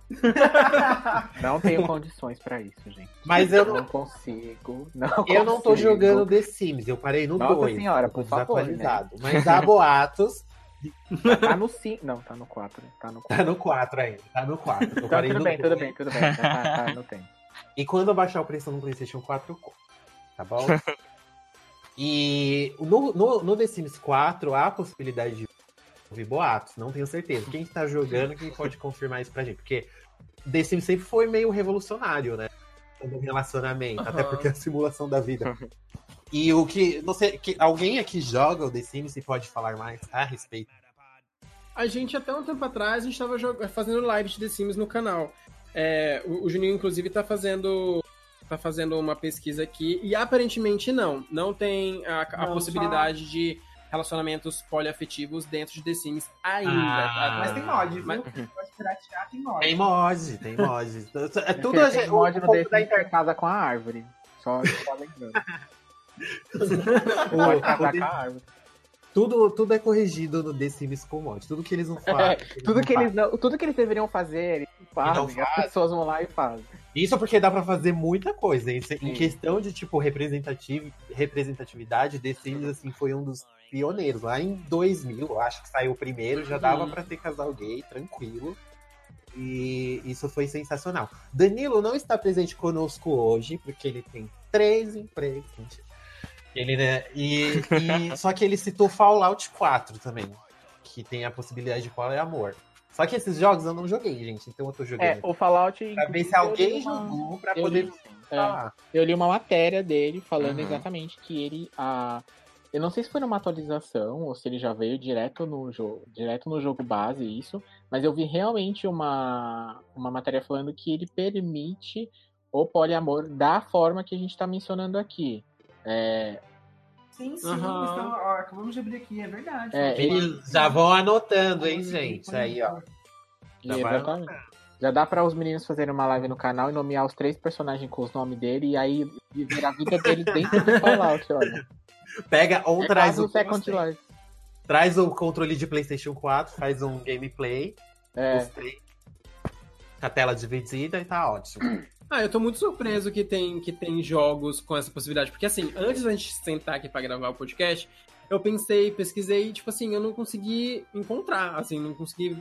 (laughs) Não tenho condições pra isso, gente. Mas eu não consigo. Não eu consigo. não tô jogando The Sims, eu parei no 2. Nossa senhora, por favor. Né? Mas há (laughs) boatos. Tá no 5. Não, tá no 4. Tá no 4. Tá no 4 ainda. Tá no 4. Então, tudo bem, tudo bem, tudo bem. Tá, tá no tempo. E quando eu baixar o preço no PlayStation 4, eu compro. Tá bom? (laughs) e no, no, no The Sims 4 há a possibilidade de ouvir boatos, não tenho certeza. Quem está jogando, quem pode confirmar isso pra gente? Porque The Sims sempre foi meio revolucionário, né? No relacionamento, uhum. até porque é a simulação da vida. (laughs) e o que. Não sei, que, alguém aqui joga o The Sims e pode falar mais a respeito? A gente, até um tempo atrás, a gente estava fazendo live de The Sims no canal. É, o, o Juninho, inclusive, está fazendo tá fazendo uma pesquisa aqui e aparentemente não, não tem a, a não, possibilidade só... de relacionamentos poliafetivos dentro de The Sims ainda. Ah, tá? Mas tem mod, viu? Mas... Piratear tem mod. Tem mod, tem mod. (laughs) É tudo a gente. mod no The Sims da casa com a árvore. Só, só lembrando. (laughs) Pode casar com a árvore. Tudo, tudo é corrigido no The Sims com mod. Tudo que eles não (laughs) fazem. É, tudo, que eles não, tudo que eles deveriam fazer, eles fazem. As pessoas vão lá e fazem. Isso porque dá para fazer muita coisa. Em, em questão de, tipo, representativ representatividade, The Sims, assim, foi um dos pioneiros. Lá em 2000, acho que saiu o primeiro, já dava uhum. para ter casal gay, tranquilo. E isso foi sensacional. Danilo não está presente conosco hoje, porque ele tem três empregos. Ele, né? E, e (laughs) só que ele citou Fallout 4 também, que tem a possibilidade de poliamor. Só que esses jogos eu não joguei, gente, então eu tô jogando. É, o Fallout. Pra ver se alguém uma... jogou pra eu poder. Li, é, eu li uma matéria dele falando uhum. exatamente que ele. A... Eu não sei se foi numa atualização ou se ele já veio direto no jogo, direto no jogo base, isso, mas eu vi realmente uma, uma matéria falando que ele permite o poliamor da forma que a gente está mencionando aqui. É... Sim, sim, uhum. estão, ó, acabamos de abrir aqui, é verdade. É, eles já vão anotando, hein, gente? Aí, ó. Já, já dá para os meninos fazerem uma live no canal e nomear os três personagens com os nomes dele e aí viver a vida dele dentro do Fallout, olha. (laughs) Pega ou é traz o. Second Life. Traz o controle de PlayStation 4, faz um gameplay. É. Os três, a tela dividida e tá ótimo. (clears throat) Ah, eu tô muito surpreso que tem, que tem jogos com essa possibilidade. Porque, assim, antes da gente sentar aqui pra gravar o podcast, eu pensei, pesquisei, tipo assim, eu não consegui encontrar, assim, não consegui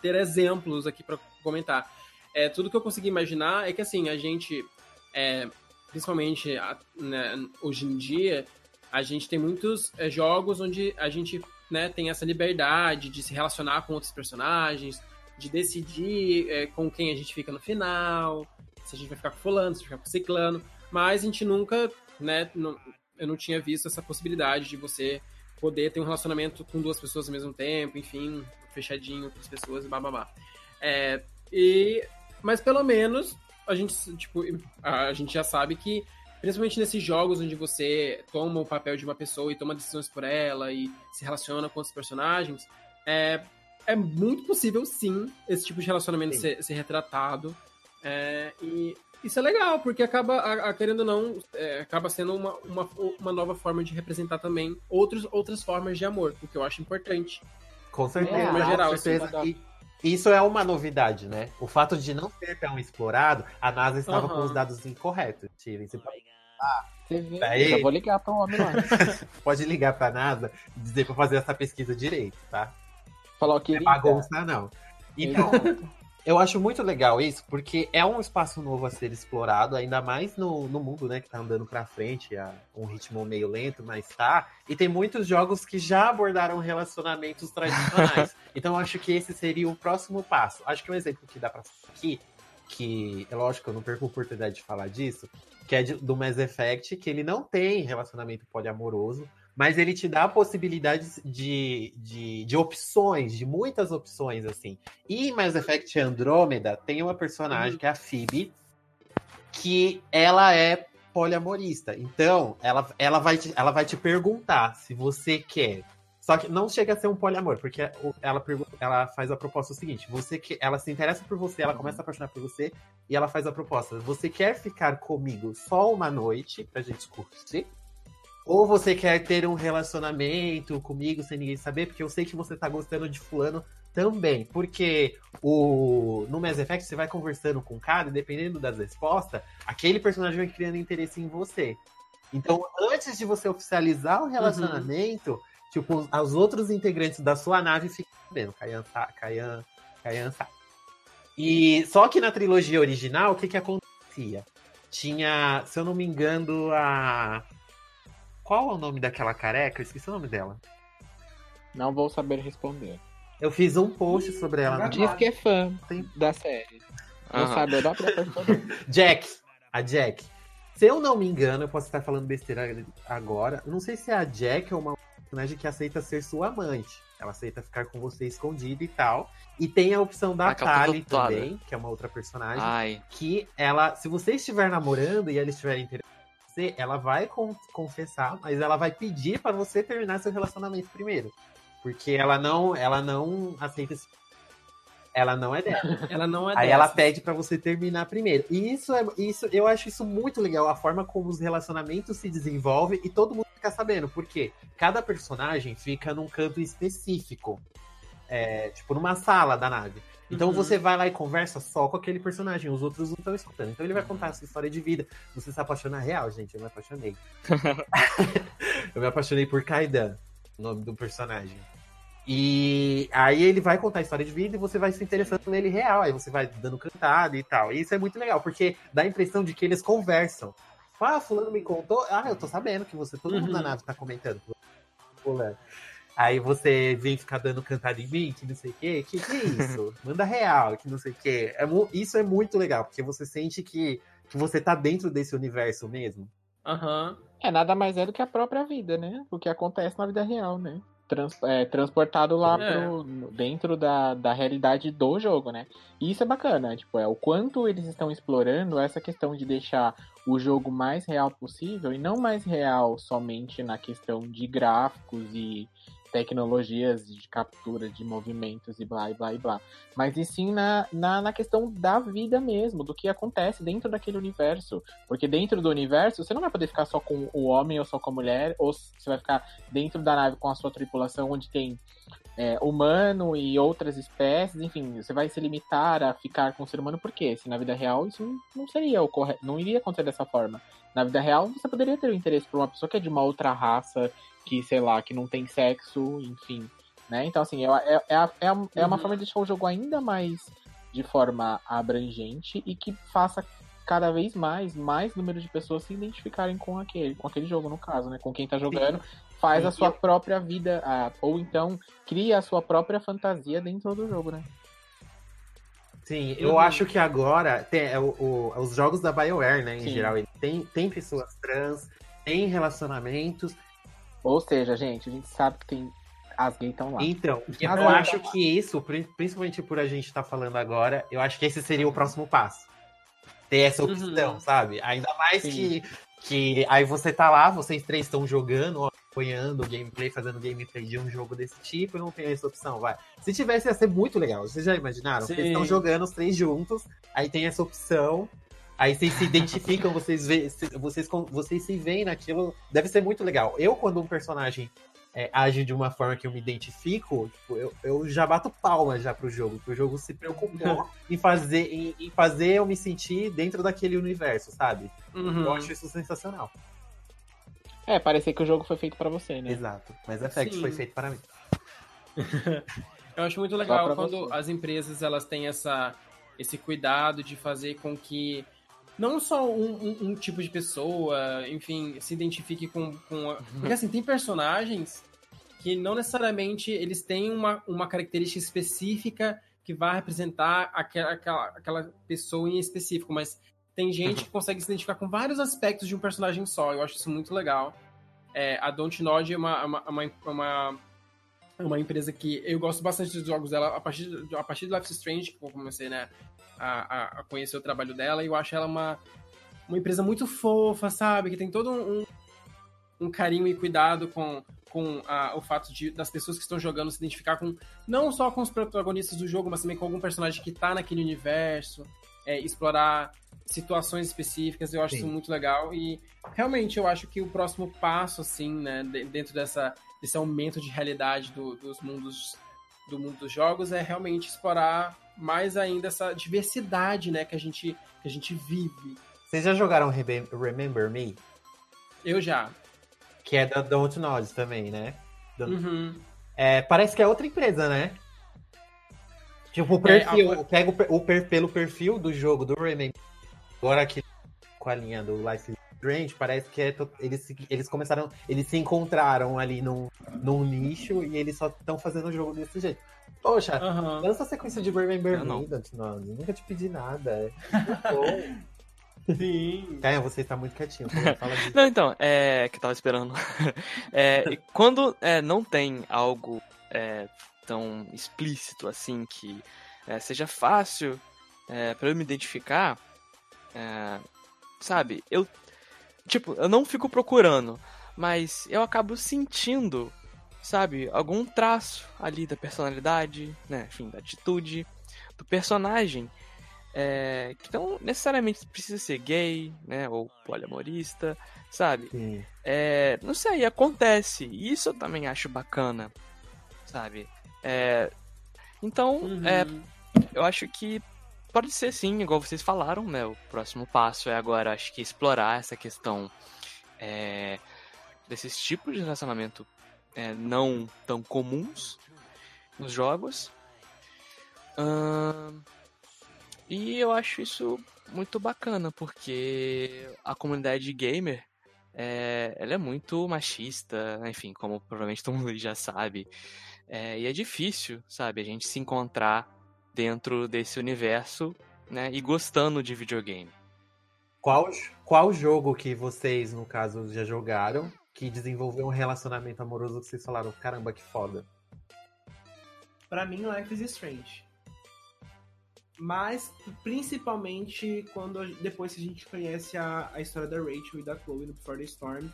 ter exemplos aqui para comentar. É, tudo que eu consegui imaginar é que, assim, a gente, é, principalmente né, hoje em dia, a gente tem muitos é, jogos onde a gente né, tem essa liberdade de se relacionar com outros personagens, de decidir é, com quem a gente fica no final, se a gente vai ficar com fulano, se a gente vai ficar com ciclano, mas a gente nunca, né, não, eu não tinha visto essa possibilidade de você poder ter um relacionamento com duas pessoas ao mesmo tempo, enfim, fechadinho com as pessoas e bababá. É, e, mas pelo menos a gente, tipo, a gente já sabe que, principalmente nesses jogos onde você toma o papel de uma pessoa e toma decisões por ela e se relaciona com outros personagens, é, é muito possível, sim, esse tipo de relacionamento ser, ser, retratado é, e isso é legal, porque acaba, a, a, querendo ou não, é, acaba sendo uma, uma, uma nova forma de representar também outros, outras formas de amor, o que eu acho importante. Com certeza. É, geral, com certeza. Assim, isso é uma novidade, né? O fato de não ser tão explorado, a NASA estava uhum. com os dados incorretos. Steven, você pode... Ah, eu vou ligar para o homem lá. (laughs) pode ligar para a NASA e dizer para fazer essa pesquisa direito, tá? Falou que não é bagunça, não. Então, Eu acho muito legal isso, porque é um espaço novo a ser explorado, ainda mais no, no mundo, né, que tá andando pra frente, a um ritmo meio lento, mas tá. E tem muitos jogos que já abordaram relacionamentos tradicionais. (laughs) então eu acho que esse seria o próximo passo. Acho que um exemplo que dá pra aqui, que é lógico, eu não perco a oportunidade de falar disso, que é de, do Mass Effect, que ele não tem relacionamento poliamoroso, mas ele te dá possibilidades de, de, de, opções, de muitas opções, assim. E Mass Effect Andromeda tem uma personagem uhum. que é a Phoebe, que ela é poliamorista. Então, ela, ela, vai te, ela vai te perguntar se você quer. Só que não chega a ser um poliamor, porque ela, ela faz a proposta seguinte: você que ela se interessa por você, ela começa a apaixonar por você, e ela faz a proposta: você quer ficar comigo só uma noite pra gente curtir? Ou você quer ter um relacionamento comigo sem ninguém saber, porque eu sei que você tá gostando de fulano também. Porque o no Mass Effect você vai conversando com o cara, e dependendo das respostas, aquele personagem vai criando interesse em você. Então, antes de você oficializar o relacionamento, uhum. tipo, os outros integrantes da sua nave ficam sabendo. Kayan, Kayan, Kayan sabe. E só que na trilogia original, o que que acontecia? Tinha, se eu não me engano, a qual é o nome daquela careca? Eu esqueci o nome dela. Não vou saber responder. Eu fiz um post sobre ela. Diz que é fã Tem... da série. Não uhum. sabe da Jack. A Jack. Se eu não me engano, eu posso estar falando besteira agora. Não sei se é a Jack ou uma personagem que aceita ser sua amante. Ela aceita ficar com você escondida e tal. E tem a opção da Tali também, que é uma outra personagem. Ai. Que ela, se você estiver namorando e ela estiver interessada você, ela vai confessar, mas ela vai pedir para você terminar seu relacionamento primeiro. Porque ela não, ela não aceita esse ela não é dela. (laughs) ela não é Aí dessas. ela pede para você terminar primeiro. E isso é isso, eu acho isso muito legal, a forma como os relacionamentos se desenvolvem e todo mundo fica sabendo, porque cada personagem fica num canto específico. É, tipo numa sala da nave. Então uhum. você vai lá e conversa só com aquele personagem, os outros não estão escutando. Então ele vai contar a sua história de vida. Você se apaixona real, gente. Eu me apaixonei. (laughs) eu me apaixonei por Kaidan, o nome do personagem. E aí ele vai contar a história de vida e você vai se interessando nele real. Aí você vai dando cantada e tal. E isso é muito legal, porque dá a impressão de que eles conversam. Ah, fulano me contou. Ah, eu tô sabendo que você, todo mundo na uhum. nave tá comentando. Fulano. Aí você vem ficar dando cantada em mim, que não sei o quê. Que que é isso? (laughs) Manda real, que não sei o quê. É, isso é muito legal, porque você sente que, que você tá dentro desse universo mesmo. Aham. Uhum. É nada mais é do que a própria vida, né? O que acontece na vida real, né? Trans, é, transportado lá é. pro, dentro da, da realidade do jogo, né? E isso é bacana, tipo, é o quanto eles estão explorando essa questão de deixar o jogo mais real possível e não mais real somente na questão de gráficos e tecnologias de captura de movimentos e blá e blá e blá. Mas e sim na, na, na, questão da vida mesmo, do que acontece dentro daquele universo. Porque dentro do universo, você não vai poder ficar só com o homem ou só com a mulher, ou você vai ficar dentro da nave com a sua tripulação, onde tem é, humano e outras espécies, enfim, você vai se limitar a ficar com o ser humano, por quê? Se na vida real isso não seria o correto, não iria acontecer dessa forma. Na vida real, você poderia ter o interesse por uma pessoa que é de uma outra raça, que, sei lá, que não tem sexo, enfim. Né? Então, assim, é, é, é, é, é uma uhum. forma de deixar o jogo ainda mais de forma abrangente e que faça cada vez mais, mais número de pessoas se identificarem com aquele, com aquele jogo, no caso, né? Com quem tá jogando, faz Sim. a sua própria vida, ou então cria a sua própria fantasia dentro do jogo, né? Sim, eu uhum. acho que agora tem, é, o, o, os jogos da BioWare, né, em Sim. geral, tem, tem pessoas trans, tem relacionamentos, ou seja, gente, a gente sabe que tem. As gays estão lá. Então, eu acho que isso, principalmente por a gente estar tá falando agora, eu acho que esse seria o próximo passo. Ter essa uhum. opção, uhum. sabe? Ainda mais que, que aí você tá lá, vocês três estão jogando, acompanhando o gameplay, fazendo gameplay de um jogo desse tipo, e não tem essa opção, vai. Se tivesse, ia ser muito legal. Vocês já imaginaram? Sim. Eles estão jogando os três juntos, aí tem essa opção, Aí vocês se identificam, vocês, vê, vocês, vocês se veem naquilo. Deve ser muito legal. Eu, quando um personagem é, age de uma forma que eu me identifico, tipo, eu, eu já bato palmas já pro jogo, porque o jogo se preocupou (laughs) em fazer, em, em, fazer eu me sentir dentro daquele universo, sabe? Uhum. Eu acho isso sensacional. É, parecer que o jogo foi feito para você, né? Exato. Mas Effect Sim. foi feito para mim. (laughs) eu acho muito legal quando você. as empresas elas têm essa esse cuidado de fazer com que não só um, um, um tipo de pessoa, enfim, se identifique com. com a... Porque assim, tem personagens que não necessariamente eles têm uma, uma característica específica que vai representar aquela, aquela, aquela pessoa em específico, mas tem gente que consegue se identificar com vários aspectos de um personagem só. Eu acho isso muito legal. É, a Dontnod é uma, uma, uma, uma, uma empresa que eu gosto bastante dos jogos dela a partir, a partir de Life is Strange, que eu comecei né, a, a, conhecer o trabalho dela, e eu acho ela uma, uma empresa muito fofa, sabe? Que tem todo um, um carinho e cuidado com, com a, o fato de, das pessoas que estão jogando se identificar com não só com os protagonistas do jogo, mas também com algum personagem que tá naquele universo, é, explorar situações específicas, eu acho Sim. isso muito legal e realmente eu acho que o próximo passo, assim, né, dentro dessa, desse aumento de realidade do, dos mundos do mundo dos jogos é realmente explorar mais ainda essa diversidade, né, que a gente que a gente vive. Vocês já jogaram Remember Me? Eu já. Que é da Don't Nod também, né? Uhum. É, parece que é outra empresa, né? Tipo, o perfil, é, a... pega o, o, pelo perfil do jogo do Remember. Agora aqui com a linha do Life Strange, parece que é, eles, eles começaram, eles se encontraram ali num, num nicho e eles só estão fazendo o jogo desse jeito. Poxa, uhum. lança a sequência de Remember Me, não. nunca te pedi nada. É (laughs) Sim. Caio, você está muito quietinho. Não, então, é. Que eu tava esperando. (laughs) É, quando é, não tem algo é, tão explícito assim que é, seja fácil é, para eu me identificar, é, sabe? Eu tipo, eu não fico procurando, mas eu acabo sentindo, sabe, algum traço ali da personalidade, né, enfim, da atitude do personagem. É, que não necessariamente precisa ser gay, né, ou poliamorista, sabe? É, não sei, acontece. Isso eu também acho bacana, sabe? É, então, uhum. é, eu acho que pode ser sim, igual vocês falaram, né? O próximo passo é agora, acho que explorar essa questão é, desses tipos de relacionamento é, não tão comuns nos jogos. E eu acho isso muito bacana, porque a comunidade gamer é, ela é muito machista, enfim, como provavelmente todo mundo já sabe. É, e é difícil, sabe, a gente se encontrar dentro desse universo, né? E gostando de videogame. Qual, qual jogo que vocês, no caso, já jogaram que desenvolveu um relacionamento amoroso que vocês falaram, caramba, que foda? Pra mim, Life is Strange. Mas, principalmente, quando depois que a gente conhece a, a história da Rachel e da Chloe no Before the Storm.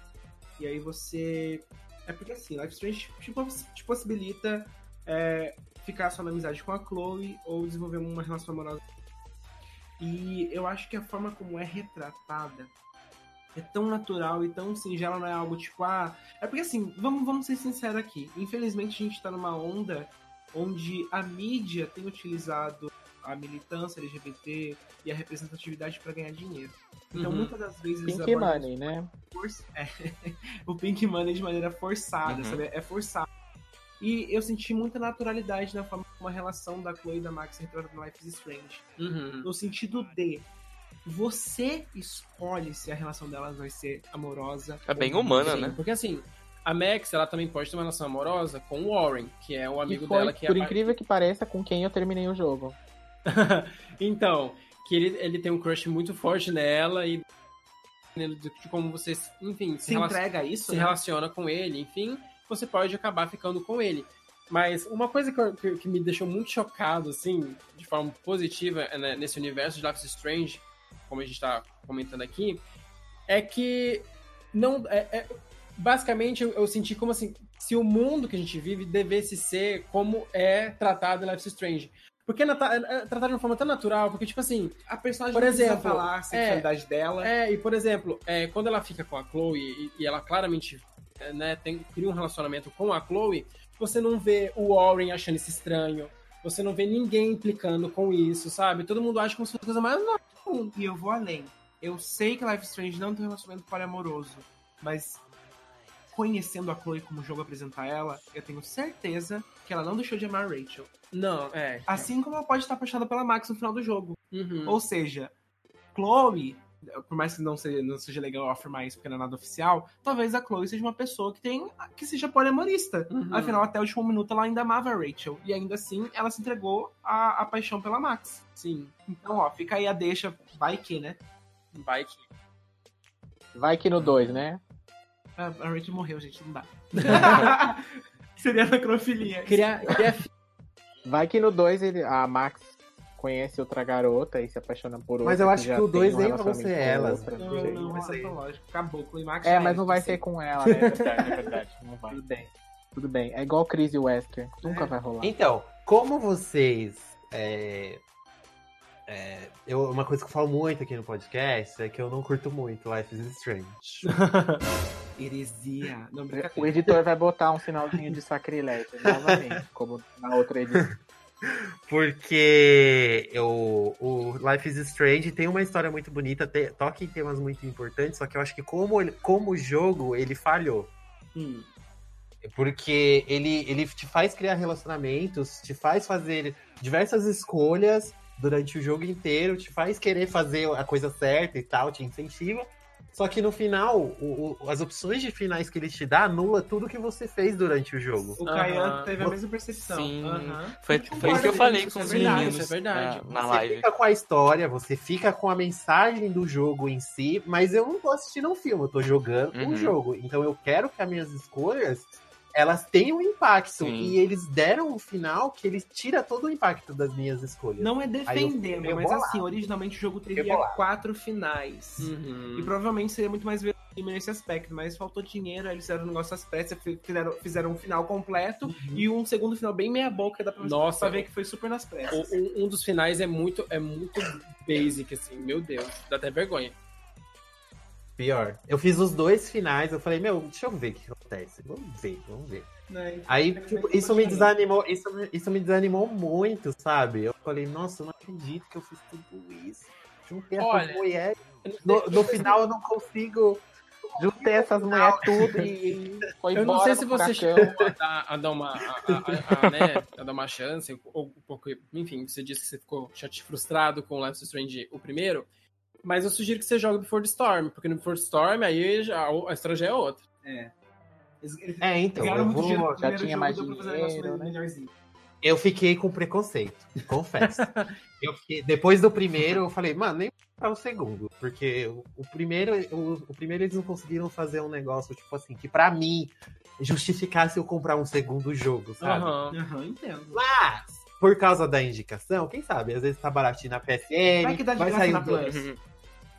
E aí você. É porque assim, Life is Strange te, te possibilita é, ficar só na amizade com a Chloe ou desenvolver uma relação amorosa. E eu acho que a forma como é retratada é tão natural e tão singela, não é algo tipo, ah. É porque assim, vamos, vamos ser sinceros aqui. Infelizmente a gente tá numa onda onde a mídia tem utilizado a militância LGBT e a representatividade para ganhar dinheiro. Então, uhum. muitas das vezes. Pink Money, né? For... (laughs) É. o Pink Money de maneira forçada, uhum. sabe? É forçado. E eu senti muita naturalidade na forma como a relação da Chloe e da Max retratada no Life is Strange. Uhum. No sentido de você escolhe se a relação delas vai ser amorosa. É bem humana, né? Porque assim, a Max, ela também pode ter uma relação amorosa com o Warren, que é o amigo foi, dela que por é incrível que pareça, com quem eu terminei o jogo. (laughs) então, que ele, ele tem um crush muito forte nela e de como você, enfim, se, se entrega a isso, se né? relaciona com ele, enfim você pode acabar ficando com ele. Mas uma coisa que, que, que me deixou muito chocado, assim, de forma positiva né, nesse universo de Life is Strange, como a gente está comentando aqui, é que não é, é, basicamente eu, eu, senti como assim se o mundo que a gente vive devesse ser como é tratado em Life is Strange porque é, é tratado de uma forma tão natural, porque, tipo assim, a personagem por exemplo, falar a sexualidade é, dela. É, e por exemplo, é, quando ela fica com a Chloe e, e ela claramente né, tem, cria um relacionamento com a Chloe, você não vê o Warren achando isso estranho, você não vê ninguém implicando com isso, sabe? Todo mundo acha como se fosse coisa mais normal. E eu vou além. Eu sei que Life Strange não tem um relacionamento poliamoroso, mas conhecendo a Chloe como o jogo apresentar ela, eu tenho certeza que ela não deixou de amar a Rachel. Não, é. Assim como ela pode estar apaixonada pela Max no final do jogo. Uhum. Ou seja, Chloe, por mais que não seja, não seja legal afirmar isso porque não é nada oficial, talvez a Chloe seja uma pessoa que tem que seja poliamorista. Uhum. Afinal, até o último minuto ela ainda amava a Rachel. E ainda assim, ela se entregou à, à paixão pela Max. Sim, Então, ó, fica aí a deixa, vai que, né? vai que. Vai que no 2, né? A, a Rachel morreu, gente, não dá. (laughs) (laughs) Seria necrofilia. Queria, queria... Vai que no 2 ele, a Max conhece outra garota e se apaixona por outra. Mas eu acho já que o tem dois um nem vão relacionamento ser elas. outra. Não, não, essa é lógico. Acabou, o Climax É, mas não vai ser com ela, (laughs) né? É verdade, é verdade. Não vai. Tudo bem. Tudo bem. É igual Chris e Wesker. Nunca vai rolar. Então, como vocês. é, é, eu, uma coisa que eu falo muito aqui no podcast é que eu não curto muito Life is Strange. (laughs) Heresia. Não, O editor vai botar um sinalzinho de sacrilégio novamente, como na outra edição. Porque eu, o Life is Strange tem uma história muito bonita, te- toca em temas muito importantes, só que eu acho que como, ele, como jogo ele falhou. Hum. Porque ele, ele te faz criar relacionamentos, te faz fazer diversas escolhas durante o jogo inteiro, te faz querer fazer a coisa certa e tal, te incentiva. Só que no final, o- o- as opções de finais que ele te dá anula tudo que você fez durante o jogo. O Kayan Aham. teve a mesma percepção. Sim. Aham. Foi, Eu foi isso que eu falei isso, com os é verdade, meninos isso é verdade. na, na Você live. fica com a história, você fica com a mensagem do jogo em si, mas eu não tô assistindo um filme, eu tô jogando um Uhum. jogo. Então eu quero que as minhas escolhas elas tenham impacto. Sim. E eles deram um final que ele tira todo o impacto das minhas escolhas. Não é defendendo, meio mas bolado. assim, originalmente o jogo teria quatro finais. Uhum. E provavelmente seria muito mais verossímil nesse aspecto, mas faltou dinheiro, aí eles fizeram um negócio às pressas, fizeram, fizeram um final completo e um segundo final bem meia boca, dá pra, Nossa. pra ver que foi super nas pressas. O- Um, um dos finais é muito, é muito basic, assim, meu Deus, dá até vergonha. Pior. Eu fiz os dois finais, eu falei, meu, deixa eu ver o que acontece. Vamos ver, vamos ver. Né? Aí, tipo, isso me desanimou, isso, me- isso me desanimou muito, sabe? Eu falei, nossa, eu não acredito que eu fiz tudo isso. Juntei Olha, essas mulheres. No, no final eu não consigo. Juntei essas mulheres tudo e (laughs) foi Eu não sei se você chegou a dar, a dar uma, a, a- a- né, a dar uma chance, ou um pouco, enfim, você disse que você ficou chate- frustrado com o Life is Strange o primeiro, mas eu sugiro que você jogue Before the Storm, porque no Before the Storm aí já, a história já é outra. Eles- eles É, então, eu, vou, já tinha mais um dinheiro, né? melhorzinho. eu fiquei com preconceito, confesso. (laughs) eu fiquei- depois do primeiro, eu falei, mano, nem para o segundo, porque o, o primeiro, o, o primeiro eles não conseguiram fazer um negócio, tipo assim, que pra mim justificasse eu comprar um segundo jogo, sabe? Aham. Aham, entendo. Mas, por causa da indicação, quem sabe, às vezes tá baratinho na PSN, Vai que dá de vai graça sair na Plus. Uhum.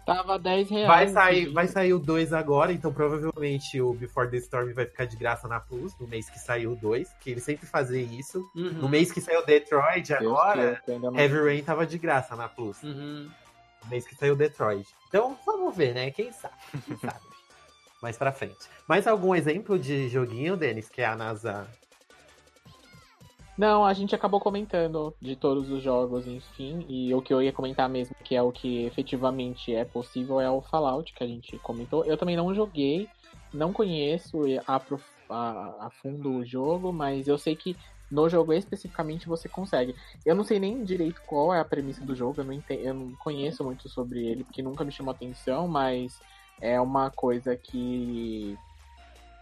Tava 10 reais. Vai sair, vai sair o 2 agora, então provavelmente o Before the Storm vai ficar de graça na Plus, no mês que saiu o 2, que eles sempre fazem isso. Uhum. No mês que saiu Detroit, Deus agora, não- Heavy Rain tava de graça na Plus. Uhum. No mês que saiu Detroit. Então, vamos ver, né? Quem sabe? Quem (laughs) sabe? Mais pra frente. Mais algum exemplo de joguinho, Denis, que a NASA. Não, a gente acabou comentando de todos os jogos, enfim, e o que eu ia comentar mesmo, que é o que efetivamente é possível, é o Fallout, que a gente comentou. Eu também não joguei, não conheço a, a, a fundo o jogo, mas eu sei que no jogo especificamente você consegue. Eu não sei nem direito qual é a premissa do jogo, eu não, ente- eu não conheço muito sobre ele, porque nunca me chamou atenção, mas é uma coisa que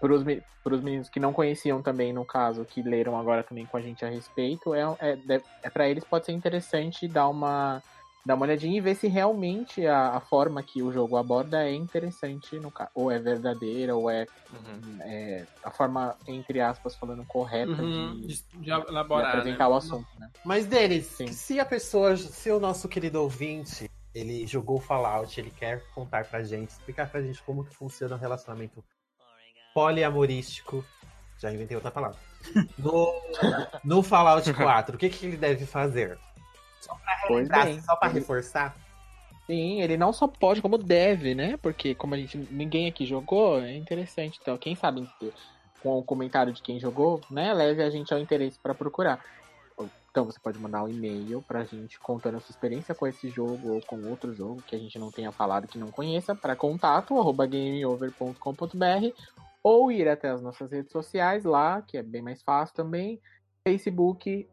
para os meninos que não conheciam também, no caso, que leram agora também com a gente a respeito, é, é, é para eles pode ser interessante dar uma, dar uma olhadinha e ver se realmente a, a forma que o jogo aborda é interessante, no ou é verdadeira, ou é, Uhum. é a forma, entre aspas, falando correta Uhum. de, De, de de elaborar. apresentar né? o assunto, né? Mas, Denis, Sim. se a pessoa, se o nosso querido ouvinte, ele jogou Fallout, ele quer contar pra gente, explicar pra gente como que funciona o relacionamento poliamorístico. Já inventei outra palavra. (laughs) No, no Fallout 4, o que, que ele deve fazer? Pois Pra- bem. só pra reforçar? Sim, ele não só pode, como deve, né? Porque como a gente ninguém aqui jogou, é interessante. Então, quem sabe com o comentário de quem jogou, né, leve a gente ao interesse para procurar. Então você pode mandar um e-mail pra gente contando a sua experiência com esse jogo ou com outro jogo que a gente não tenha falado que não conheça para contato arroba gameover.com.br ou ir até as nossas redes sociais lá, que é bem mais fácil também, Facebook,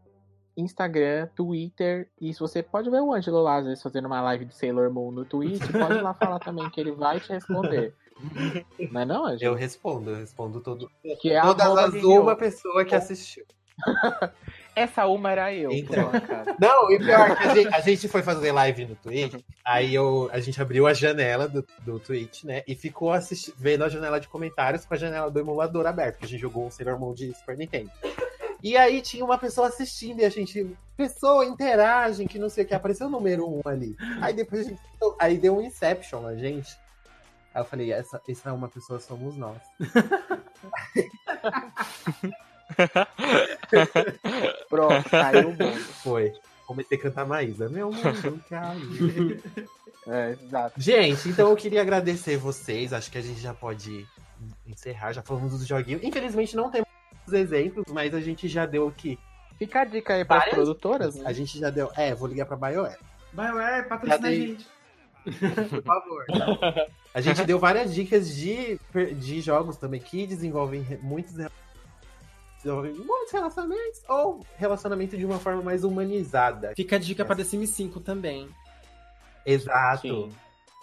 Instagram, Twitter, e se você pode ver o Ângelo lá, às vezes, fazendo uma live de Sailor Moon no Twitch, (laughs) pode ir lá falar também que ele vai te responder. (laughs) Não é não, Ângelo? Eu respondo, eu respondo todo. Que é Todas as uma pessoa que assistiu. (laughs) Essa uma era eu. Então. (laughs) Não, e pior que a gente, a gente foi fazer live no Twitch, aí eu, a gente abriu a janela do, do Twitch, né? E ficou assisti- vendo a janela de comentários com a janela do emulador aberto, que a gente jogou um Sailor Moon de Super Nintendo. E aí tinha uma pessoa assistindo e a gente, pessoa, interagem, que não sei o que, apareceu o número um ali. Aí depois a gente, aí deu um Inception a gente. Aí eu falei, essa, essa é uma pessoa, somos nós. (laughs) (laughs) Pronto, caiu o mundo. Foi. Comecei a cantar Maísa. Meu mundo caiu. (laughs) É, exato. Gente, então eu queria agradecer vocês. Acho que a gente já pode encerrar. Já falamos dos joguinhos. Infelizmente não temos exemplos, mas a gente já deu aqui. Fica a dica aí para as produtoras, né? A gente já deu. É, vou ligar pra BioWare, BioWare, patrocina a gente. (laughs) por favor. A gente deu várias dicas de, de jogos também que desenvolvem muitos re- desenvolvem muitos relacionamentos ou relacionamento de uma forma mais humanizada. Fica a dica pra The Sims 5 também. Exato. Sim.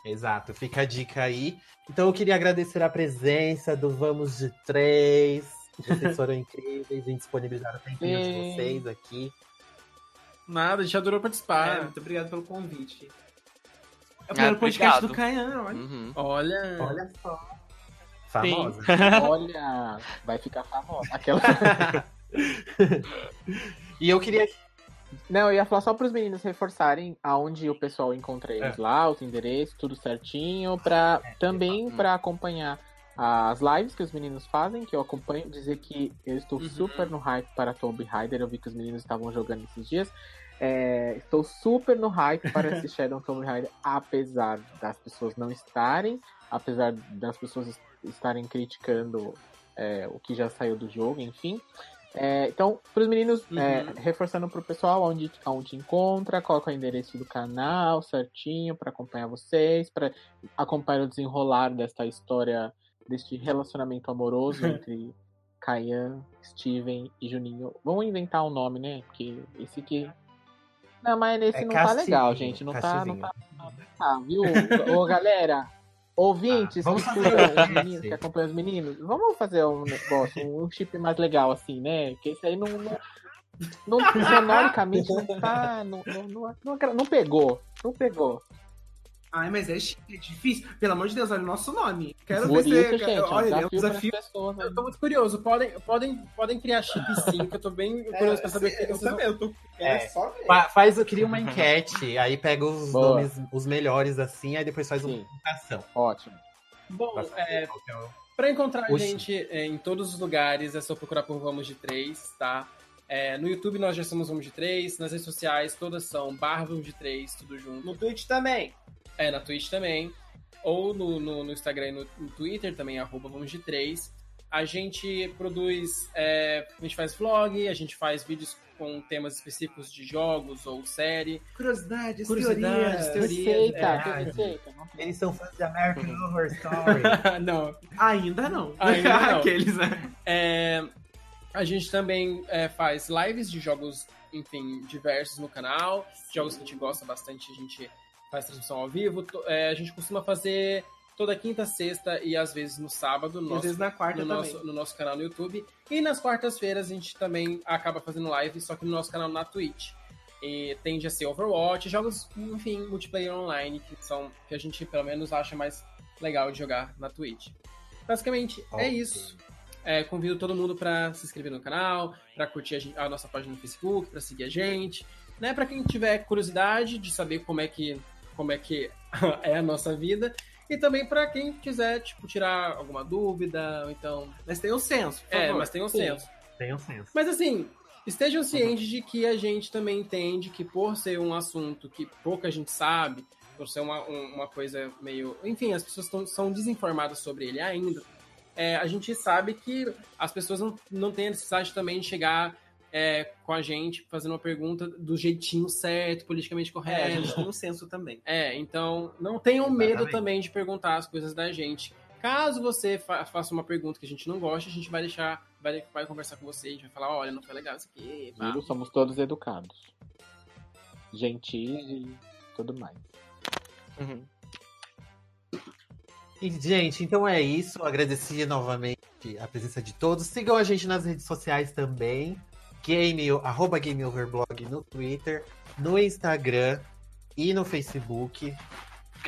Exato, fica a dica aí. Então eu queria agradecer a presença do Vamos de Três. Vocês (laughs) foram incríveis em disponibilizar o tempinho de Sim. vocês aqui. Nada, a gente adorou É, participar. muito obrigado pelo convite. É o Ah, primeiro podcast do Caian, olha. Uhum. Olha. Olha só. Famosa. (laughs) Olha, vai ficar famosa. Aquela... (laughs) E eu queria. Não, eu ia falar só para os meninos reforçarem aonde o pessoal encontra eles É. lá, os endereços, tudo certinho, para também para acompanhar as lives que os meninos fazem, que eu acompanho, dizer que eu estou Uhum. super no hype para Tomb Raider, eu vi que os meninos estavam jogando esses dias. É, estou super no hype para esse (laughs) Shadow Tomb Raider, apesar das pessoas não estarem, apesar das pessoas estarem criticando é, o que já saiu do jogo, enfim. É, então, para os meninos, é, Uhum. reforçando para o pessoal onde, onde encontra, coloca o endereço do canal certinho para acompanhar vocês, para acompanhar o desenrolar desta história, deste relacionamento amoroso (laughs) entre Caian, Steven e Juninho. Vamos inventar um nome, né? Porque esse aqui. Não, mas esse É não tá Castizinho, legal, gente. Não tá, não tá, não tá, viu? Ô, galera, ouvintes Ah, vamos que fazer meninos, que acompanham os meninos, vamos fazer um negócio, um chip mais legal assim, né? Que esse aí não. não... Não, sonoricamente (laughs) não tá. Não, não, não, não, não pegou. Não pegou. Ai, mas é, é difícil. Pelo amor de Deus, olha o nosso nome. Quero Por ver isso, se. gente, é olha, é um desafio, as pessoas. né? Eu tô muito curioso. Podem, podem, podem criar chip sim, que eu tô bem (laughs) curioso pra saber o que eu vocês vão... também, eu tô. É. É só ver. Fa- Faz, eu queria uma (laughs) enquete, aí pega os Boa. nomes, os melhores assim, aí depois faz uma Sim. votação. Ótimo. Bom, é, é Pra encontrar a gente é, em todos os lugares, é só procurar por Vamos de Três, tá? É, no YouTube nós já somos Vamos de Três, nas redes sociais todas são barra Vamos de Três, tudo junto. No Twitch também. É, na Twitch também. Ou no, no, no Instagram e no, no Twitter também, arroba Vamos de Três. A gente produz, é, a gente faz vlog, a gente faz vídeos com temas específicos de jogos ou série. Curiosidades, Curiosidades, teorias. teorias. Receita, é, receita. Eles são fãs de American Horror Story. (laughs) Não, Ainda não. Ainda (laughs) não. Aqueles, né? É, a gente também é, faz lives de jogos, enfim, diversos no canal. Jogos que a gente gosta bastante, a gente faz transmissão ao vivo. É, a gente costuma fazer toda quinta, sexta e às vezes no sábado no às nosso, vezes na quarta no, também. nosso, no nosso canal no YouTube. E nas quartas-feiras a gente também acaba fazendo live, só que no nosso canal na Twitch. E tende a ser Overwatch, jogos, enfim, multiplayer online, que são que a gente pelo menos acha mais legal de jogar na Twitch. Basicamente, é Ok. isso. É, convido todo mundo para se inscrever no canal, para curtir a, gente- a nossa página no Facebook, para seguir a gente, né? Para quem tiver curiosidade de saber como é que como é que (laughs) é a nossa vida e também para quem quiser tipo tirar alguma dúvida, ou então Mas tem o senso, por é, favor. mas tem um Sim. senso. Tem um senso. Mas assim, estejam cientes de que a gente também entende que por ser um assunto que pouca gente sabe, por ser uma, um- uma coisa meio. Enfim, as pessoas tão, são desinformadas sobre ele ainda. é, a gente sabe que as pessoas não, não têm a necessidade também de chegar é, com a gente fazendo uma pergunta do jeitinho certo, politicamente É, a correto. gente tem um senso também. É, então não tenham medo também de perguntar as coisas da gente. Caso você fa faça uma pergunta que a gente não gosta, a gente vai deixar, vai, vai conversar com você, a gente vai falar, olha, não foi legal isso aqui. Viu? Somos todos educados. Gentis e tudo mais. Uhum. E, gente, então é isso. Agradecia novamente a presença de todos. Sigam a gente nas redes sociais também. Game, arroba GameOverblog no Twitter, no Instagram e no Facebook.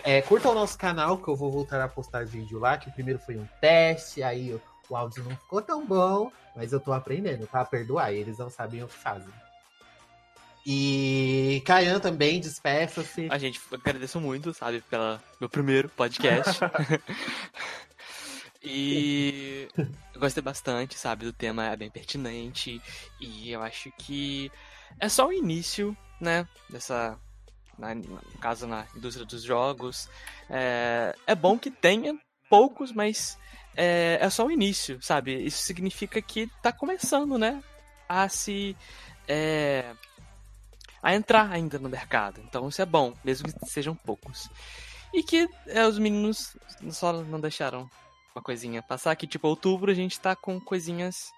É, curta o nosso canal, que eu vou voltar a postar vídeo lá, que o primeiro foi um teste, aí o, o áudio não ficou tão bom, mas eu tô aprendendo, tá? Perdoar, eles não sabem o que fazem. E Caian também, despeça-se. A gente agradeço muito, sabe, pelo meu primeiro podcast. (laughs) (laughs) e eu gostei bastante, sabe, do tema é bem pertinente. E eu acho que é só o início, né, dessa. Na, no caso, na indústria dos jogos. É, é bom que tenha poucos, mas é, é só o início, sabe? Isso significa que tá começando, né? A se. É, a entrar ainda no mercado. Então isso é bom, mesmo que sejam poucos. E que é, os meninos só não deixaram uma coisinha passar, que tipo, outubro a gente tá com coisinhas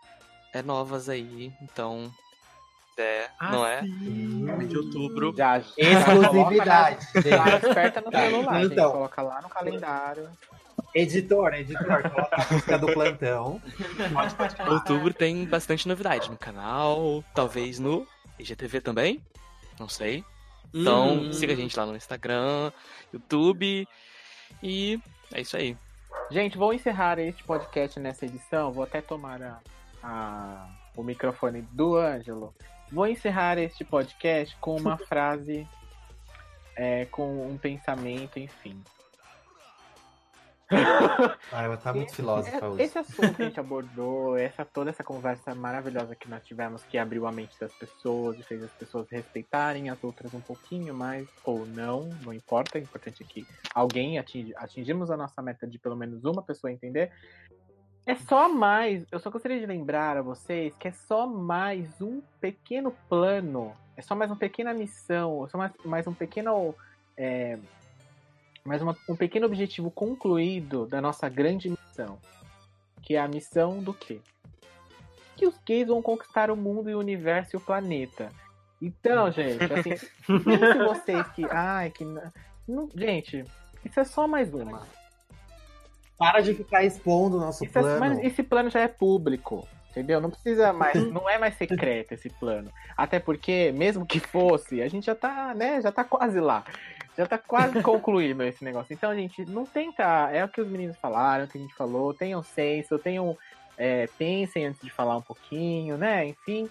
é, novas aí, então. É, ah, não é? De outubro. Já, Exclusividade. (laughs) Já, esperta no celular, então, gente, coloca lá no calendário. Editor, editor, coloca a música do plantão. Outubro tem bastante novidade no canal, talvez no IGTV também não sei. Então, hum. siga a gente lá no Instagram, YouTube. E é isso aí. Gente, vou encerrar este podcast nessa edição. Vou até tomar a, a, o microfone do Ângelo. Vou encerrar este podcast com uma frase, é, com um pensamento, enfim. (laughs) Ah, ela tá muito filósofa hoje. Esse assunto que a gente abordou, essa, toda essa conversa maravilhosa que nós tivemos, que abriu a mente das pessoas e fez as pessoas respeitarem as outras um pouquinho mais, ou não, não importa. O importante é que alguém atinge, atingimos a nossa meta de pelo menos uma pessoa entender. É só mais, eu só gostaria de lembrar a vocês que é só mais um pequeno plano, é só mais uma pequena missão, é só mais, mais um pequeno. É, mas uma, um pequeno objetivo concluído da nossa grande missão. Que é a missão do quê? Que os gays vão conquistar o mundo e o universo e o planeta. Então, gente, assim, (laughs) se vocês que. Ai, que. Não, gente, isso é só mais uma. Para de ficar expondo o nosso isso é plano. É, mas esse plano já é público. Entendeu? Não precisa mais, (laughs) não é mais secreto esse plano. Até porque, mesmo que fosse, a gente já tá, né, já tá quase lá. Já tá quase (laughs) concluído esse negócio. Então, gente, não tenta. É o que os meninos falaram, o que a gente falou. Tenham senso, tenham. É, pensem antes de falar um pouquinho, né? Enfim.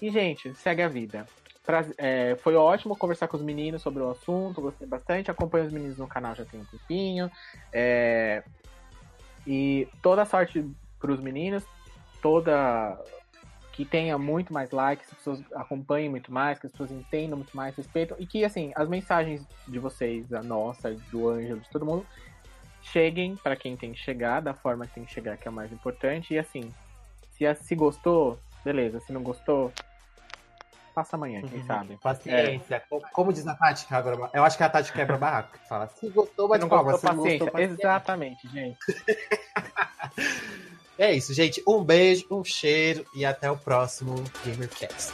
E, gente, segue a vida. Pra, é, foi ótimo conversar com os meninos sobre o assunto, gostei bastante. Acompanho os meninos no canal já tem um tempinho. É, e toda sorte pros meninos, toda que tenha muito mais likes, que as pessoas acompanhem muito mais, que as pessoas entendam muito mais, respeitam, e que, assim, as mensagens de vocês, a nossa, do Ângelo, de todo mundo, cheguem para quem tem que chegar, da forma que tem que chegar, que é o mais importante, e assim, se, se gostou, beleza, se não gostou, passa amanhã, quem uhum. sabe. Paciência. É. Como diz a Tati quebra Eu acho que a Tati quebra barraco. Fala, se gostou, vai de palma. Se paciência. Gostou, paciência. Exatamente, gente. (laughs) É isso, gente. Um beijo, um cheiro e até o próximo GamerCast.